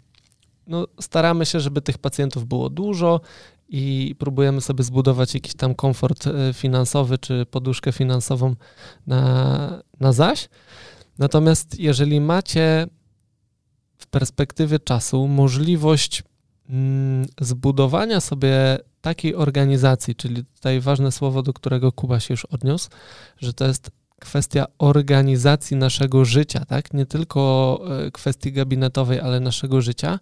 no, staramy się, żeby tych pacjentów było dużo i próbujemy sobie zbudować jakiś tam komfort e, finansowy czy poduszkę finansową na, na zaś. Natomiast jeżeli macie w perspektywie czasu możliwość zbudowania sobie takiej organizacji, czyli tutaj ważne słowo, do którego Kuba się już odniósł, że to jest kwestia organizacji naszego życia, tak? Nie tylko e, kwestii gabinetowej, ale naszego życia,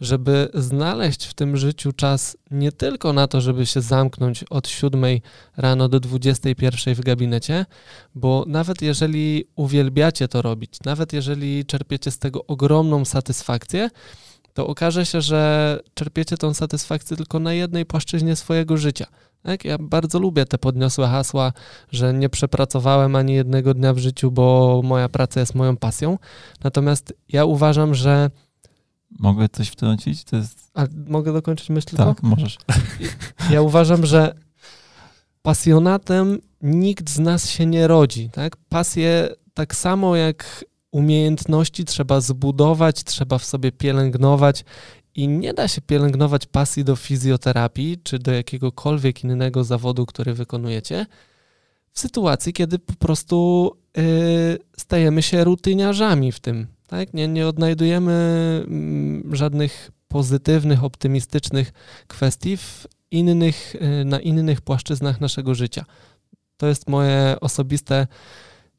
żeby znaleźć w tym życiu czas nie tylko na to, żeby się zamknąć od 7 rano do 21 w gabinecie, bo nawet jeżeli uwielbiacie to robić, nawet jeżeli czerpiecie z tego ogromną satysfakcję, to okaże się, że czerpiecie tą satysfakcję tylko na jednej płaszczyźnie swojego życia. Tak? Ja bardzo lubię te podniosłe hasła, że nie przepracowałem ani jednego dnia w życiu, bo moja praca jest moją pasją. Natomiast ja uważam, że. Mogę coś wtrącić? To jest... A mogę dokończyć myśl Tak, tylko? możesz. <laughs> Ja uważam, że pasjonatem nikt z nas się nie rodzi. Tak? Pasję tak samo jak umiejętności trzeba zbudować, trzeba w sobie pielęgnować i nie da się pielęgnować pasji do fizjoterapii czy do jakiegokolwiek innego zawodu, który wykonujecie, w sytuacji, kiedy po prostu yy, stajemy się rutyniarzami w tym. Tak? Nie, nie odnajdujemy mm, żadnych pozytywnych, optymistycznych kwestii w innych, yy, na innych płaszczyznach naszego życia. To jest moje osobiste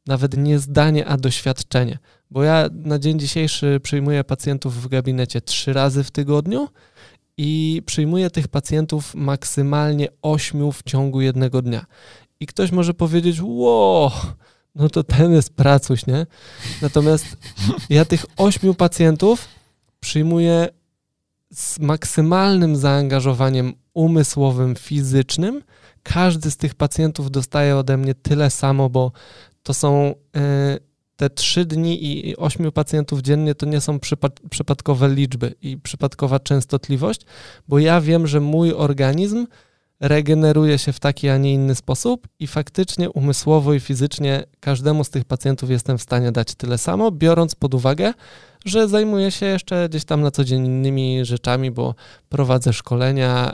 nawet nie zdanie, a doświadczenie. Bo ja na dzień dzisiejszy przyjmuję pacjentów w gabinecie trzy razy w tygodniu i przyjmuję tych pacjentów maksymalnie ośmiu w ciągu jednego dnia. I ktoś może powiedzieć, wow, no to ten jest pracuś, nie? Natomiast ja tych ośmiu pacjentów przyjmuję z maksymalnym zaangażowaniem umysłowym, fizycznym. Każdy z tych pacjentów dostaje ode mnie tyle samo, bo to są e, te trzy dni i ośmiu pacjentów dziennie to nie są przypadkowe liczby i przypadkowa częstotliwość, bo ja wiem, że mój organizm regeneruje się w taki, a nie inny sposób i faktycznie umysłowo i fizycznie każdemu z tych pacjentów jestem w stanie dać tyle samo, biorąc pod uwagę, że zajmuję się jeszcze gdzieś tam na co dzień innymi rzeczami, bo prowadzę szkolenia,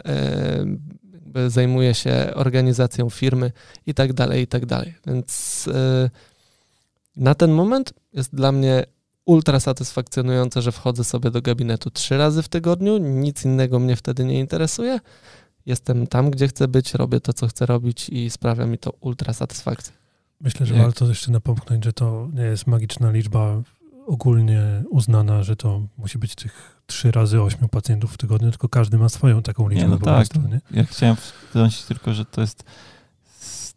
yy, zajmuję się organizacją firmy i tak dalej, i tak dalej. Więc yy, na ten moment jest dla mnie ultra satysfakcjonujące, że wchodzę sobie do gabinetu trzy razy w tygodniu, nic innego mnie wtedy nie interesuje. Jestem tam, gdzie chcę być, robię to, co chcę robić i sprawia mi to ultra satysfakcję. Myślę, że Jak? warto jeszcze napomknąć, że to nie jest magiczna liczba ogólnie uznana, że to musi być tych trzy razy ośmiu pacjentów w tygodniu, tylko każdy ma swoją taką liczbę. Nie, no tak. Prostu, nie? Ja chciałem wtrącić tylko, że to jest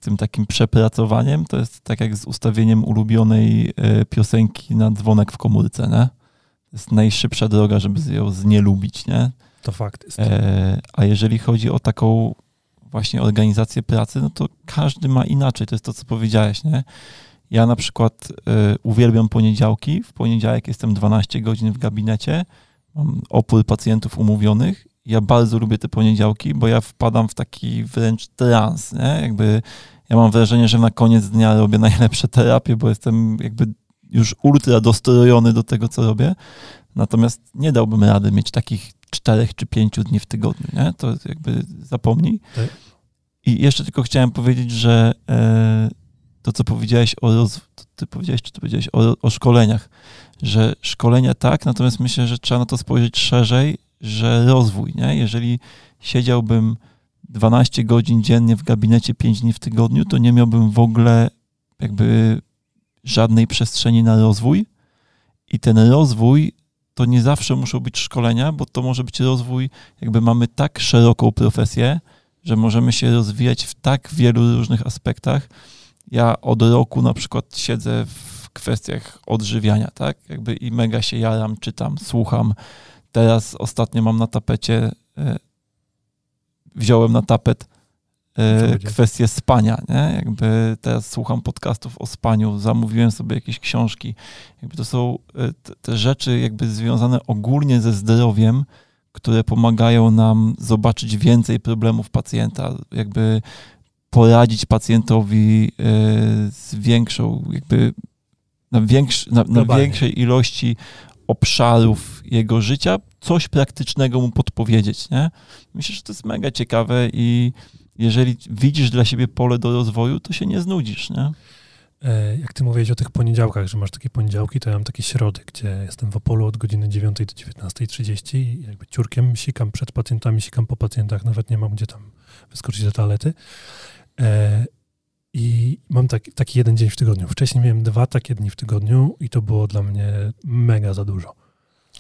tym takim przepracowaniem, to jest tak jak z ustawieniem ulubionej e, piosenki na dzwonek w komórce, nie? To jest najszybsza droga, żeby ją znielubić, nie? To fakt jest. E, a jeżeli chodzi o taką właśnie organizację pracy, no to każdy ma inaczej. To jest to, co powiedziałeś, nie? Ja na przykład e, uwielbiam poniedziałki. W poniedziałek jestem 12 godzin w gabinecie. Mam opór pacjentów umówionych ja bardzo lubię te poniedziałki, bo ja wpadam w taki wręcz trans, nie? Jakby ja mam wrażenie, że na koniec dnia robię <laughs> najlepsze terapie, bo jestem jakby już ultra dostrojony do tego, co robię. Natomiast nie dałbym rady mieć takich czterech czy pięciu dni w tygodniu, nie? To jakby zapomnij. Tak. I jeszcze tylko chciałem powiedzieć, że e, to, co powiedziałeś o ty powiedziałeś, czy to powiedziałeś o, o szkoleniach, że szkolenia tak, natomiast myślę, że trzeba na to spojrzeć szerzej że rozwój, nie? Jeżeli siedziałbym 12 godzin dziennie w gabinecie 5 dni w tygodniu, to nie miałbym w ogóle jakby żadnej przestrzeni na rozwój. I ten rozwój to nie zawsze muszą być szkolenia, bo to może być rozwój, jakby mamy tak szeroką profesję, że możemy się rozwijać w tak wielu różnych aspektach. Ja od roku na przykład siedzę w kwestiach odżywiania, tak? Jakby i mega się jaram, czytam, słucham, Teraz ostatnio mam na tapecie, e, wziąłem na tapet e, kwestię spania, nie? Jakby teraz słucham podcastów o spaniu, zamówiłem sobie jakieś książki. Jakby to są e, te, te rzeczy jakby związane ogólnie ze zdrowiem, które pomagają nam zobaczyć więcej problemów pacjenta, jakby poradzić pacjentowi z większą, jakby na, większy, na, na większej ilości obszarów jego życia, coś praktycznego mu podpowiedzieć, nie? Myślę, że to jest mega ciekawe i jeżeli widzisz dla siebie pole do rozwoju, to się nie znudzisz, nie? E, jak ty mówiłeś o tych poniedziałkach, że masz takie poniedziałki, to ja mam takie środy, gdzie jestem w Opolu od godziny 9 do 19.30 i jakby ciurkiem sikam przed pacjentami, sikam po pacjentach, nawet nie mam gdzie tam wyskoczyć do toalety. E, I mam taki, taki jeden dzień w tygodniu. Wcześniej miałem dwa takie dni w tygodniu i to było dla mnie mega za dużo.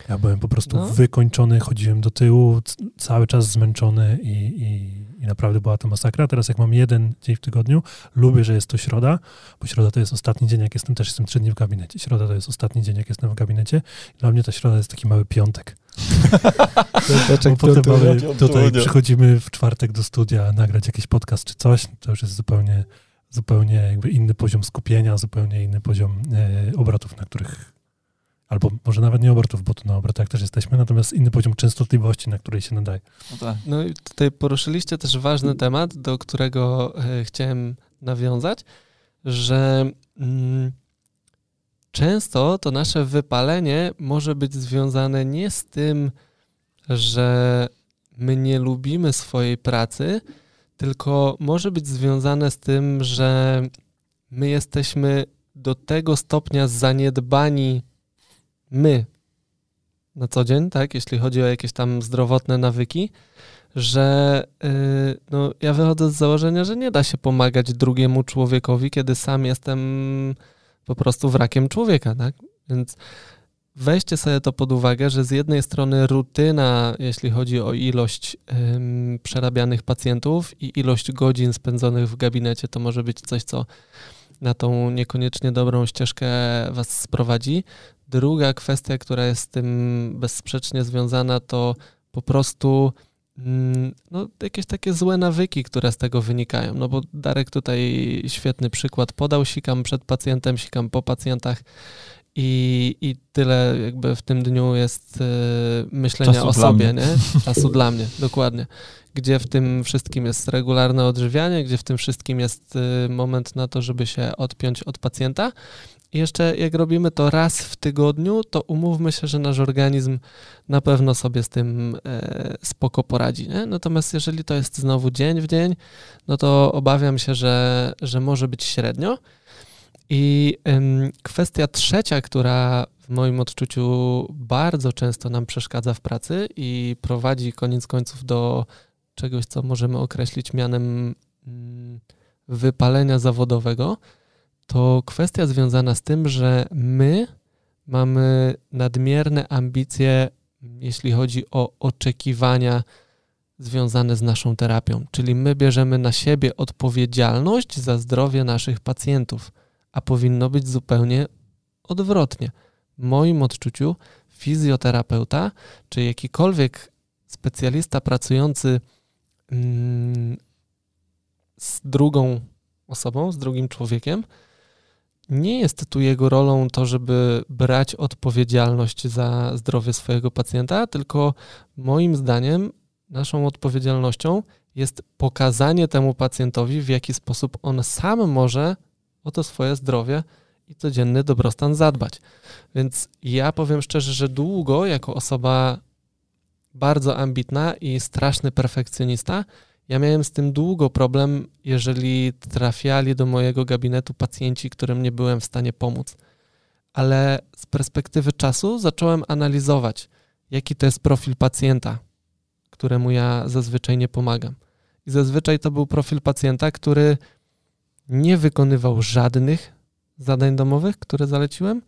Ja byłem po prostu No. wykończony, chodziłem do tyłu, cały czas zmęczony i, i, i naprawdę była to masakra. Teraz jak mam jeden dzień w tygodniu, lubię, że jest to środa, bo środa to jest ostatni dzień, jak jestem, też jestem trzy dni w gabinecie. Środa to jest ostatni dzień, jak jestem w gabinecie. Dla mnie ta środa jest taki mały piątek. <laughs> Bo potem mamy, tutaj przychodzimy w czwartek do studia nagrać jakiś podcast czy coś, to już jest zupełnie, zupełnie jakby inny poziom skupienia, zupełnie inny poziom e, obrotów, na których, albo może nawet nie obrotów, bo tu na obrotach też jesteśmy, natomiast inny poziom częstotliwości, na której się nadaje. No tak. No i tutaj poruszyliście też ważny temat, do którego e, chciałem nawiązać, że mm, często to nasze wypalenie może być związane nie z tym, że my nie lubimy swojej pracy, tylko może być związane z tym, że my jesteśmy do tego stopnia zaniedbani my na co dzień, tak, jeśli chodzi o jakieś tam zdrowotne nawyki, że yy, no, ja wychodzę z założenia, że nie da się pomagać drugiemu człowiekowi, kiedy sam jestem po prostu wrakiem człowieka, tak? Więc weźcie sobie to pod uwagę, że z jednej strony rutyna, jeśli chodzi o ilość ym, przerabianych pacjentów i ilość godzin spędzonych w gabinecie, to może być coś, co na tą niekoniecznie dobrą ścieżkę was sprowadzi. Druga kwestia, która jest z tym bezsprzecznie związana, to po prostu mm, no, jakieś takie złe nawyki, które z tego wynikają. No bo Darek tutaj świetny przykład podał, sikam przed pacjentem, sikam po pacjentach i, i tyle jakby w tym dniu jest y, myślenia Czasu o sobie, mnie. nie? Czasu dla mnie, <laughs> dokładnie. Gdzie w tym wszystkim jest regularne odżywianie, gdzie w tym wszystkim jest y, moment na to, żeby się odpiąć od pacjenta. I jeszcze jak robimy to raz w tygodniu, to umówmy się, że nasz organizm na pewno sobie z tym e, spoko poradzi. Nie? Natomiast jeżeli to jest znowu dzień w dzień, no to obawiam się, że, że może być średnio. I ym, kwestia trzecia, która w moim odczuciu bardzo często nam przeszkadza w pracy i prowadzi koniec końców do czegoś, co możemy określić mianem mm, wypalenia zawodowego, to kwestia związana z tym, że my mamy nadmierne ambicje, jeśli chodzi o oczekiwania związane z naszą terapią. Czyli my bierzemy na siebie odpowiedzialność za zdrowie naszych pacjentów, a powinno być zupełnie odwrotnie. W moim odczuciu fizjoterapeuta czy jakikolwiek specjalista pracujący mm, z drugą osobą, z drugim człowiekiem, nie jest tu jego rolą to, żeby brać odpowiedzialność za zdrowie swojego pacjenta, tylko moim zdaniem naszą odpowiedzialnością jest pokazanie temu pacjentowi, w jaki sposób on sam może o to swoje zdrowie i codzienny dobrostan zadbać. Więc ja powiem szczerze, że długo jako osoba bardzo ambitna i straszny perfekcjonista, ja miałem z tym długo problem, jeżeli trafiali do mojego gabinetu pacjenci, którym nie byłem w stanie pomóc. Ale z perspektywy czasu zacząłem analizować, jaki to jest profil pacjenta, któremu ja zazwyczaj nie pomagam. I zazwyczaj to był profil pacjenta, który nie wykonywał żadnych zadań domowych, które zaleciłem,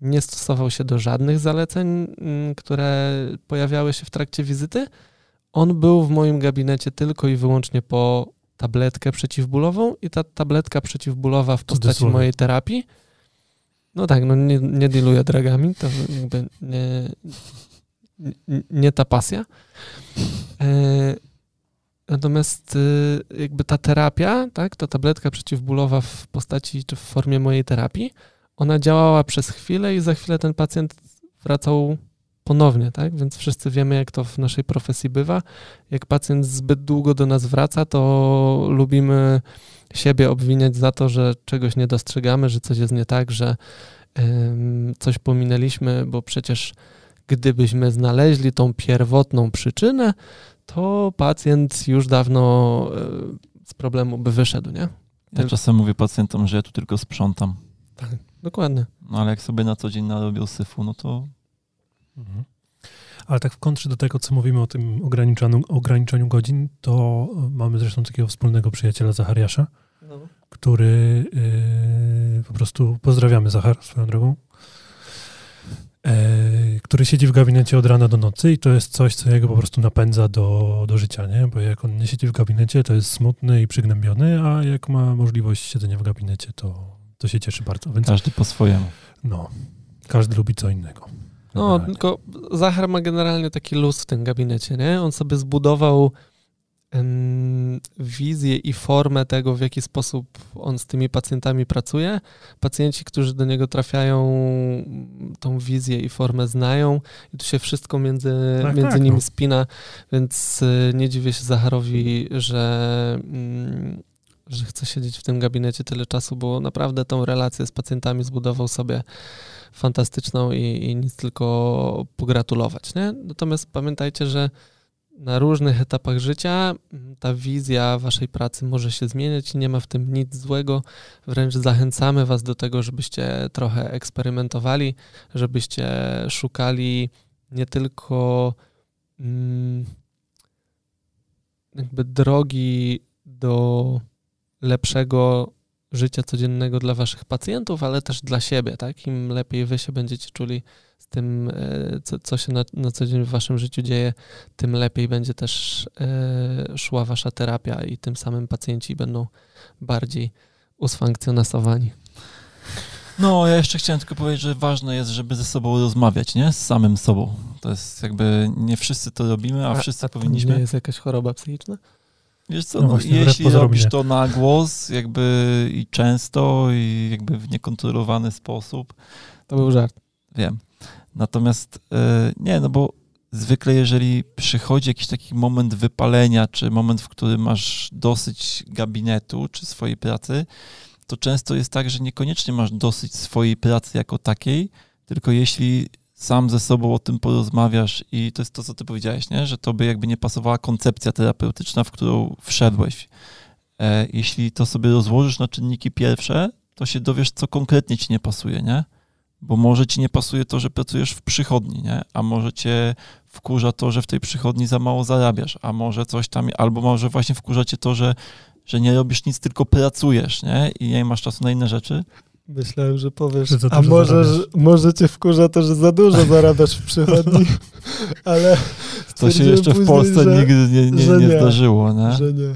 nie stosował się do żadnych zaleceń, mm, które pojawiały się w trakcie wizyty. On był w moim gabinecie tylko i wyłącznie po tabletkę przeciwbólową i ta tabletka przeciwbólowa w postaci mojej terapii. No tak, no nie, nie dealuję dragami, to jakby nie, nie, nie ta pasja. E, Natomiast y, jakby ta terapia, tak, ta tabletka przeciwbólowa w postaci czy w formie mojej terapii, ona działała przez chwilę i za chwilę ten pacjent wracał ponownie, tak? Więc wszyscy wiemy, jak to w naszej profesji bywa. Jak pacjent zbyt długo do nas wraca, to lubimy siebie obwiniać za to, że czegoś nie dostrzegamy, że coś jest nie tak, że ym, coś pominęliśmy, bo przecież gdybyśmy znaleźli tą pierwotną przyczynę, to pacjent już dawno y, z problemu by wyszedł, nie? Ja czasem mówię pacjentom, że ja tu tylko sprzątam. Dokładnie. No ale jak sobie na co dzień narobią syfu, no to Mhm. Ale tak w kontrze do tego, co mówimy o tym ograniczaniu, ograniczaniu godzin, to mamy zresztą takiego wspólnego przyjaciela Zachariasza, no. który yy, po prostu, pozdrawiamy Zachar swoją drogą, yy, który siedzi w gabinecie od rana do nocy i to jest coś, co jego po prostu napędza do, do życia, nie? Bo jak on nie siedzi w gabinecie, to jest smutny i przygnębiony, a jak ma możliwość siedzenia w gabinecie, to, to się cieszy bardzo. Więc, Każdy po swojemu. No, każdy lubi co innego. No, tylko Zachar ma generalnie taki luz w tym gabinecie, nie? On sobie zbudował wizję i formę tego, w jaki sposób on z tymi pacjentami pracuje. Pacjenci, którzy do niego trafiają, tą wizję i formę znają i tu się wszystko między, tak, między tak, nimi no. spina, więc y, nie dziwię się Zacharowi, że, mm, że chce siedzieć w tym gabinecie tyle czasu, bo naprawdę tą relację z pacjentami zbudował sobie fantastyczną i, i nic tylko pogratulować. Nie? Natomiast pamiętajcie, że na różnych etapach życia ta wizja waszej pracy może się zmieniać i nie ma w tym nic złego. Wręcz zachęcamy was do tego, żebyście trochę eksperymentowali, żebyście szukali nie tylko mm, jakby drogi do lepszego życia codziennego dla waszych pacjentów, ale też dla siebie, tak? Im lepiej wy się będziecie czuli z tym, e, co, co się na, na, co dzień w waszym życiu dzieje, tym lepiej będzie też e, szła wasza terapia i tym samym pacjenci będą bardziej usfunkcjonasowani. No, ja jeszcze chciałem tylko powiedzieć, że ważne jest, żeby ze sobą rozmawiać, nie? Z samym sobą. To jest jakby, nie wszyscy to robimy, a, a wszyscy a powinniśmy. nie jest jakaś choroba psychiczna? Wiesz co, no, no właśnie, jeśli robisz to na głos, jakby i często, i jakby w niekontrolowany sposób. To był żart. Wiem. Natomiast yy, nie, no bo zwykle jeżeli przychodzi jakiś taki moment wypalenia, czy moment, w którym masz dosyć gabinetu, czy swojej pracy, to często jest tak, że niekoniecznie masz dosyć swojej pracy jako takiej, tylko jeśli sam ze sobą o tym porozmawiasz i to jest to, co ty powiedziałeś, nie? że to by jakby nie pasowała koncepcja terapeutyczna, w którą wszedłeś. E, jeśli to sobie rozłożysz na czynniki pierwsze, to się dowiesz, co konkretnie ci nie pasuje, nie? Bo może ci nie pasuje to, że pracujesz w przychodni, nie? A może cię wkurza to, że w tej przychodni za mało zarabiasz, a może coś tam, albo może właśnie wkurza cię to, że, że nie robisz nic, tylko pracujesz, nie? I nie masz czasu na inne rzeczy. Myślałem, że powiesz, że a może, może cię wkurza to, że za dużo zarabiasz w przychodni, <laughs> ale to się jeszcze w Polsce że, nigdy nie, nie, nie, nie zdarzyło, nie? Że nie.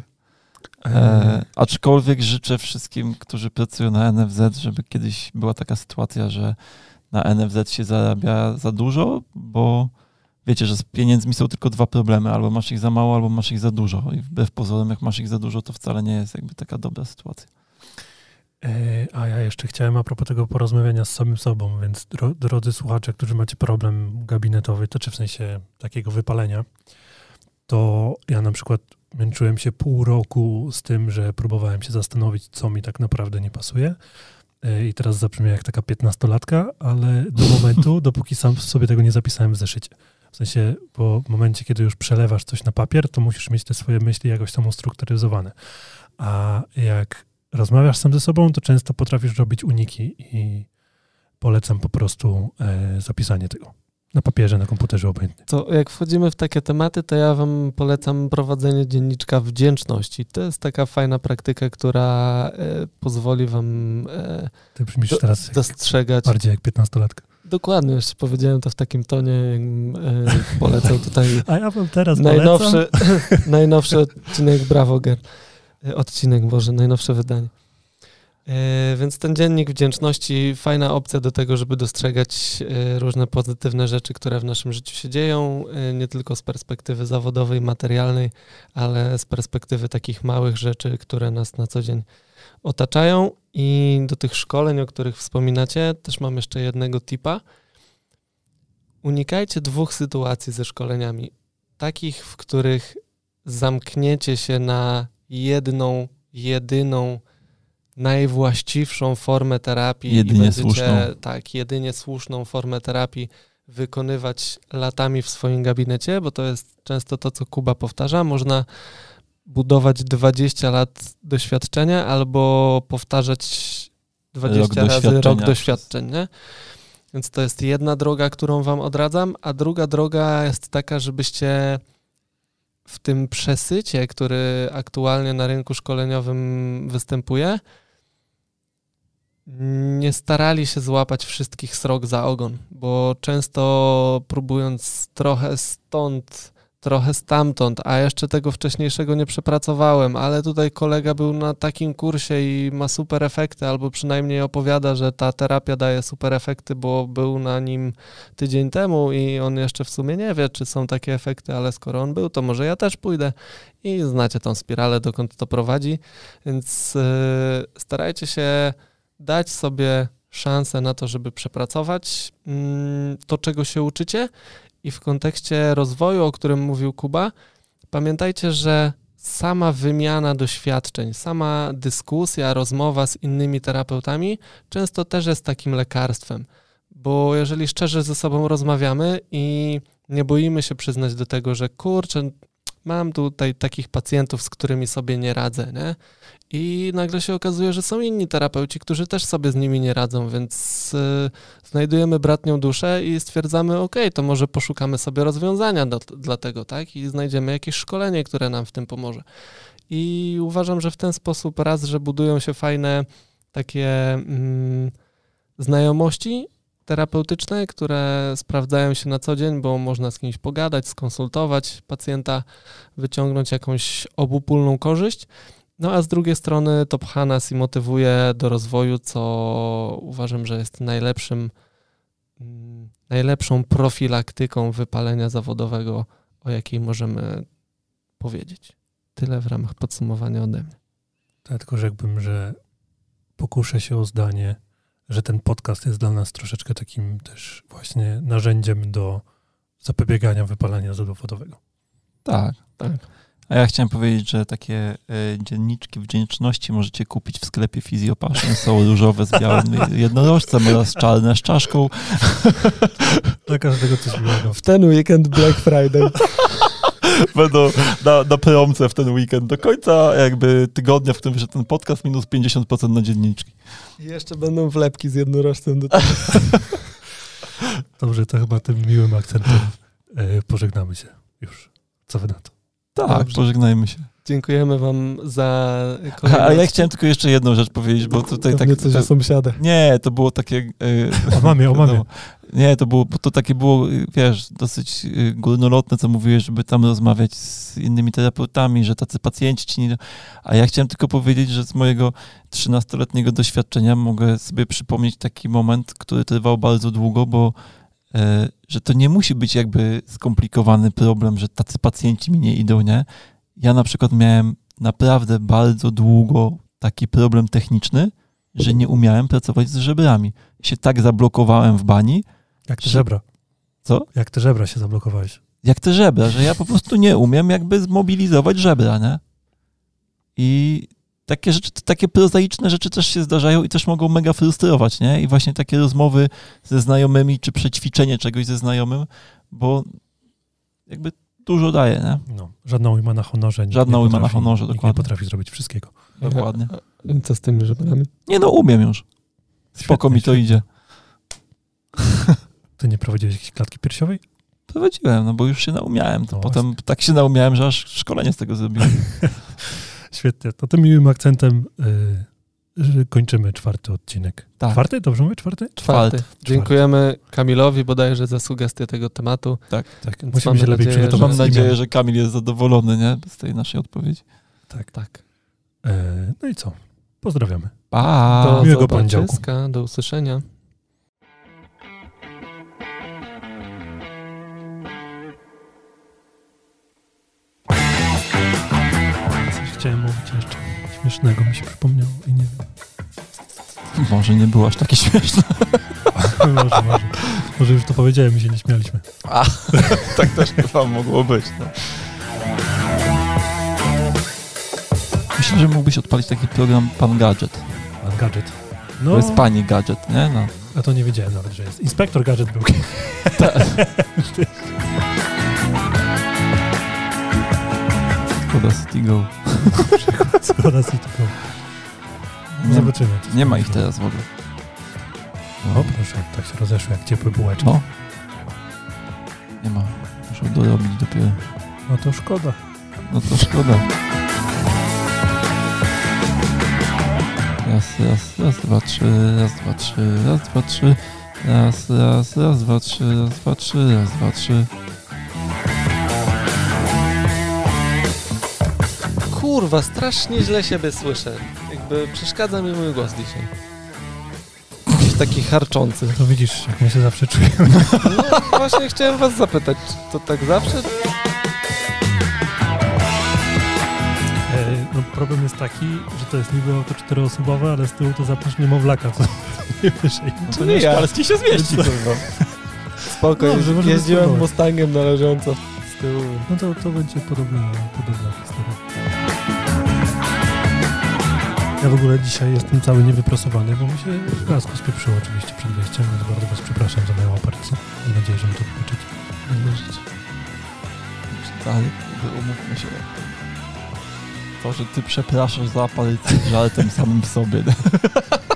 E, aczkolwiek życzę wszystkim, którzy pracują na NFZ, żeby kiedyś była taka sytuacja, że na NFZ się zarabia za dużo, bo wiecie, że z pieniędzmi są tylko dwa problemy, albo masz ich za mało, albo masz ich za dużo. I wbrew pozorom, jak masz ich za dużo, to wcale nie jest jakby taka dobra sytuacja. E, a ja jeszcze chciałem a propos tego porozmawiania z samym sobą, więc drodzy słuchacze, którzy macie problem gabinetowy, to czy w sensie takiego wypalenia, to ja na przykład męczyłem się pół roku z tym, że próbowałem się zastanowić, co mi tak naprawdę nie pasuje. E, I teraz zabrzmię jak taka piętnastolatka, ale do momentu, <laughs> dopóki sam sobie tego nie zapisałem w zeszycie. W sensie, bo w momencie, kiedy już przelewasz coś na papier, to musisz mieć te swoje myśli jakoś tam ustrukturyzowane. A jak rozmawiasz sam ze sobą, to często potrafisz robić uniki i polecam po prostu e, zapisanie tego na papierze, na komputerze obojętnie. To jak wchodzimy w takie tematy, to ja wam polecam prowadzenie dzienniczka wdzięczności. To jest taka fajna praktyka, która e, pozwoli wam e, Ty brzmisz do, teraz dostrzegać. Bardziej jak piętnastolatka. Dokładnie, już powiedziałem to w takim tonie, e, polecam tutaj. <laughs> A ja wam teraz najnowszy, <laughs> najnowszy odcinek Bravo Girl. E, odcinek, Boże, najnowsze wydanie. E, więc ten dziennik wdzięczności, fajna opcja do tego, żeby dostrzegać e, różne pozytywne rzeczy, które w naszym życiu się dzieją, nie tylko z perspektywy zawodowej, materialnej, ale z perspektywy takich małych rzeczy, które nas na co dzień otaczają. I do tych szkoleń, o których wspominacie, też mam jeszcze jednego tipa. Unikajcie dwóch sytuacji ze szkoleniami. Takich, w których zamkniecie się na jedną, jedyną, najwłaściwszą formę terapii jedynie i będziecie, słuszną. tak, jedynie słuszną formę terapii wykonywać latami w swoim gabinecie, bo to jest często to, co Kuba powtarza. Można budować 20 lat doświadczenia albo powtarzać 20 rok razy rok doświadczeń. Nie? Więc to jest jedna droga, którą wam odradzam, a druga droga jest taka, żebyście w tym przesycie, który aktualnie na rynku szkoleniowym występuje, nie starali się złapać wszystkich srok za ogon, bo często próbując trochę stąd, trochę stamtąd, a jeszcze tego wcześniejszego nie przepracowałem, ale tutaj kolega był na takim kursie i ma super efekty, albo przynajmniej opowiada, że ta terapia daje super efekty, bo był na nim tydzień temu i on jeszcze w sumie nie wie, czy są takie efekty, ale skoro on był, to może ja też pójdę i znacie tą spiralę, dokąd to prowadzi, więc yy, starajcie się dać sobie szansę na to, żeby przepracować mm, to, czego się uczycie. I w kontekście rozwoju, o którym mówił Kuba, pamiętajcie, że sama wymiana doświadczeń, sama dyskusja, rozmowa z innymi terapeutami często też jest takim lekarstwem. Bo jeżeli szczerze ze sobą rozmawiamy i nie boimy się przyznać do tego, że kurczę, mam tutaj takich pacjentów, z którymi sobie nie radzę, nie? I nagle się okazuje, że są inni terapeuci, którzy też sobie z nimi nie radzą, więc y, znajdujemy bratnią duszę i stwierdzamy, ok, to może poszukamy sobie rozwiązania do, dla tego, tak? I znajdziemy jakieś szkolenie, które nam w tym pomoże. I uważam, że w ten sposób raz, że budują się fajne takie mm, znajomości terapeutyczne, które sprawdzają się na co dzień, bo można z kimś pogadać, skonsultować pacjenta, wyciągnąć jakąś obopólną korzyść. No a z drugiej strony to pcha nas i motywuje do rozwoju, co uważam, że jest najlepszym, mm, najlepszą profilaktyką wypalenia zawodowego, o jakiej możemy powiedzieć. Tyle w ramach podsumowania ode mnie. Tak, tylko rzekłbym, że pokuszę się o zdanie, że ten podcast jest dla nas troszeczkę takim też właśnie narzędziem do zapobiegania wypalania zawodowego. Tak, tak. A ja chciałem powiedzieć, że takie y, dzienniczki wdzięczności możecie kupić w sklepie Fizjopaszyn. Są różowe z białym <laughs> jednorożcem oraz czarne z czaszką. <laughs> Dla każdego coś miłego. W ten weekend Black Friday. <laughs> <laughs> Będą na, na promce w ten weekend do końca jakby tygodnia, w którym wyszedł ten podcast, minus 50% na dzienniczki. I jeszcze będą wlepki z jednorożcem do tego. <laughs> Dobrze, to chyba tym miłym akcentem e, pożegnamy się już. Co wy na to? Tak, Dobrze. pożegnajmy się. Dziękujemy wam za kolejność. A ja chciałem tylko jeszcze jedną rzecz powiedzieć, bo tutaj tak... coś to, o sąsiadach. Nie, to było takie... Yy, o mamie, o mamie. Nie, to było, to takie było, wiesz, dosyć y, górnolotne, co mówiłeś, żeby tam rozmawiać z innymi terapeutami, że tacy pacjenci ci nie... A ja chciałem tylko powiedzieć, że z mojego 13-letniego doświadczenia mogę sobie przypomnieć taki moment, który trwał bardzo długo, bo e, że to nie musi być jakby skomplikowany problem, że tacy pacjenci mi nie idą, nie? Ja na przykład miałem naprawdę bardzo długo taki problem techniczny, że nie umiałem pracować z żebrami. Się tak zablokowałem w bani, jak te żebra. Co? Jak te żebra się zablokowałeś. Jak te żebra, że ja po prostu nie umiem jakby zmobilizować żebra, nie? I takie rzeczy, takie prozaiczne rzeczy też się zdarzają i też mogą mega frustrować, nie? I właśnie takie rozmowy ze znajomymi, czy przećwiczenie czegoś ze znajomym, bo jakby dużo daje, nie? No, żadna ujma na honorze. Żadna ujma na honorze, dokładnie. nie potrafi zrobić wszystkiego. Dokładnie. Co z tymi żebrami? Nie no, umiem już. Spoko świetnie, mi to świetnie. idzie. <laughs> Ty nie prowadziłeś jakiejś klatki piersiowej? Prowadziłem, no bo już się naumiałem. To no potem właśnie. tak się naumiałem, że aż szkolenie z tego zrobiłem. <laughs> Świetnie. To tym miłym akcentem yy, kończymy czwarty odcinek. Tak. Czwarty? Dobrze mówię? Czwarty? Czwarty. Czwarty. Dziękujemy Kamilowi bodajże za sugestię tego tematu. Tak. tak. Musimy się lepiej przygotować. Mam nadzieję, że Kamil jest zadowolony nie? z tej naszej odpowiedzi. Tak. tak. E, no i co? Pozdrawiamy. Pa! Do Miłego poniedziałku. Do usłyszenia. chciałem śmiesznego, mi się przypomniało i nie wiem. Może nie było aż takie śmieszne. <laughs> może, może. Może już to powiedziałem i się nie śmialiśmy. A, <laughs> tak też chyba mogło być. No. Myślę, że mógłbyś odpalić taki program Pan Gadget. Pan Gadget. No. To jest pani gadżet, nie? No. A to nie wiedziałem nawet, że jest. Inspektor gadżet był. <laughs> Tak. Skoda City Go. Skoda City Go. Nie, Zobaczymy. Nie ma ich teraz w ogóle. No. O proszę, tak się rozeszły jak ciepłe bułeczki. No. Nie ma. Muszę dorobić dopiero. No to szkoda. No to szkoda. Raz, raz, raz, dwa, trzy, raz, dwa, trzy, raz, dwa, trzy. Raz, raz, raz, dwa, trzy, raz, dwa, trzy, raz, dwa, trzy. Kurwa, strasznie źle siebie słyszę. Jakby przeszkadza mi mój głos dzisiaj. Jakiś taki harczący. To widzisz, jak my się zawsze czujemy. No właśnie chciałem was zapytać, czy to tak zawsze? E, no, problem jest taki, że to jest niby auto czteroosobowe, ale z tyłu to zapisz niemowlaka, co <laughs> najwyżej. To No nie ja. Szkalski się zmieści. Spoko, możemy jeździłem. Mustangiem należąco z tyłu. No to, to będzie podobna, podobna historia. Ja w ogóle dzisiaj jestem cały niewyprosowany, bo mi się w kasku spieprzyło oczywiście przed wejściem, więc bardzo was przepraszam za moją aparycję. Mam nadzieję, że mi to wybaczycie. Ale umówmy się. To, że ty przepraszasz za aparycję żartem samym w sobie. <laughs>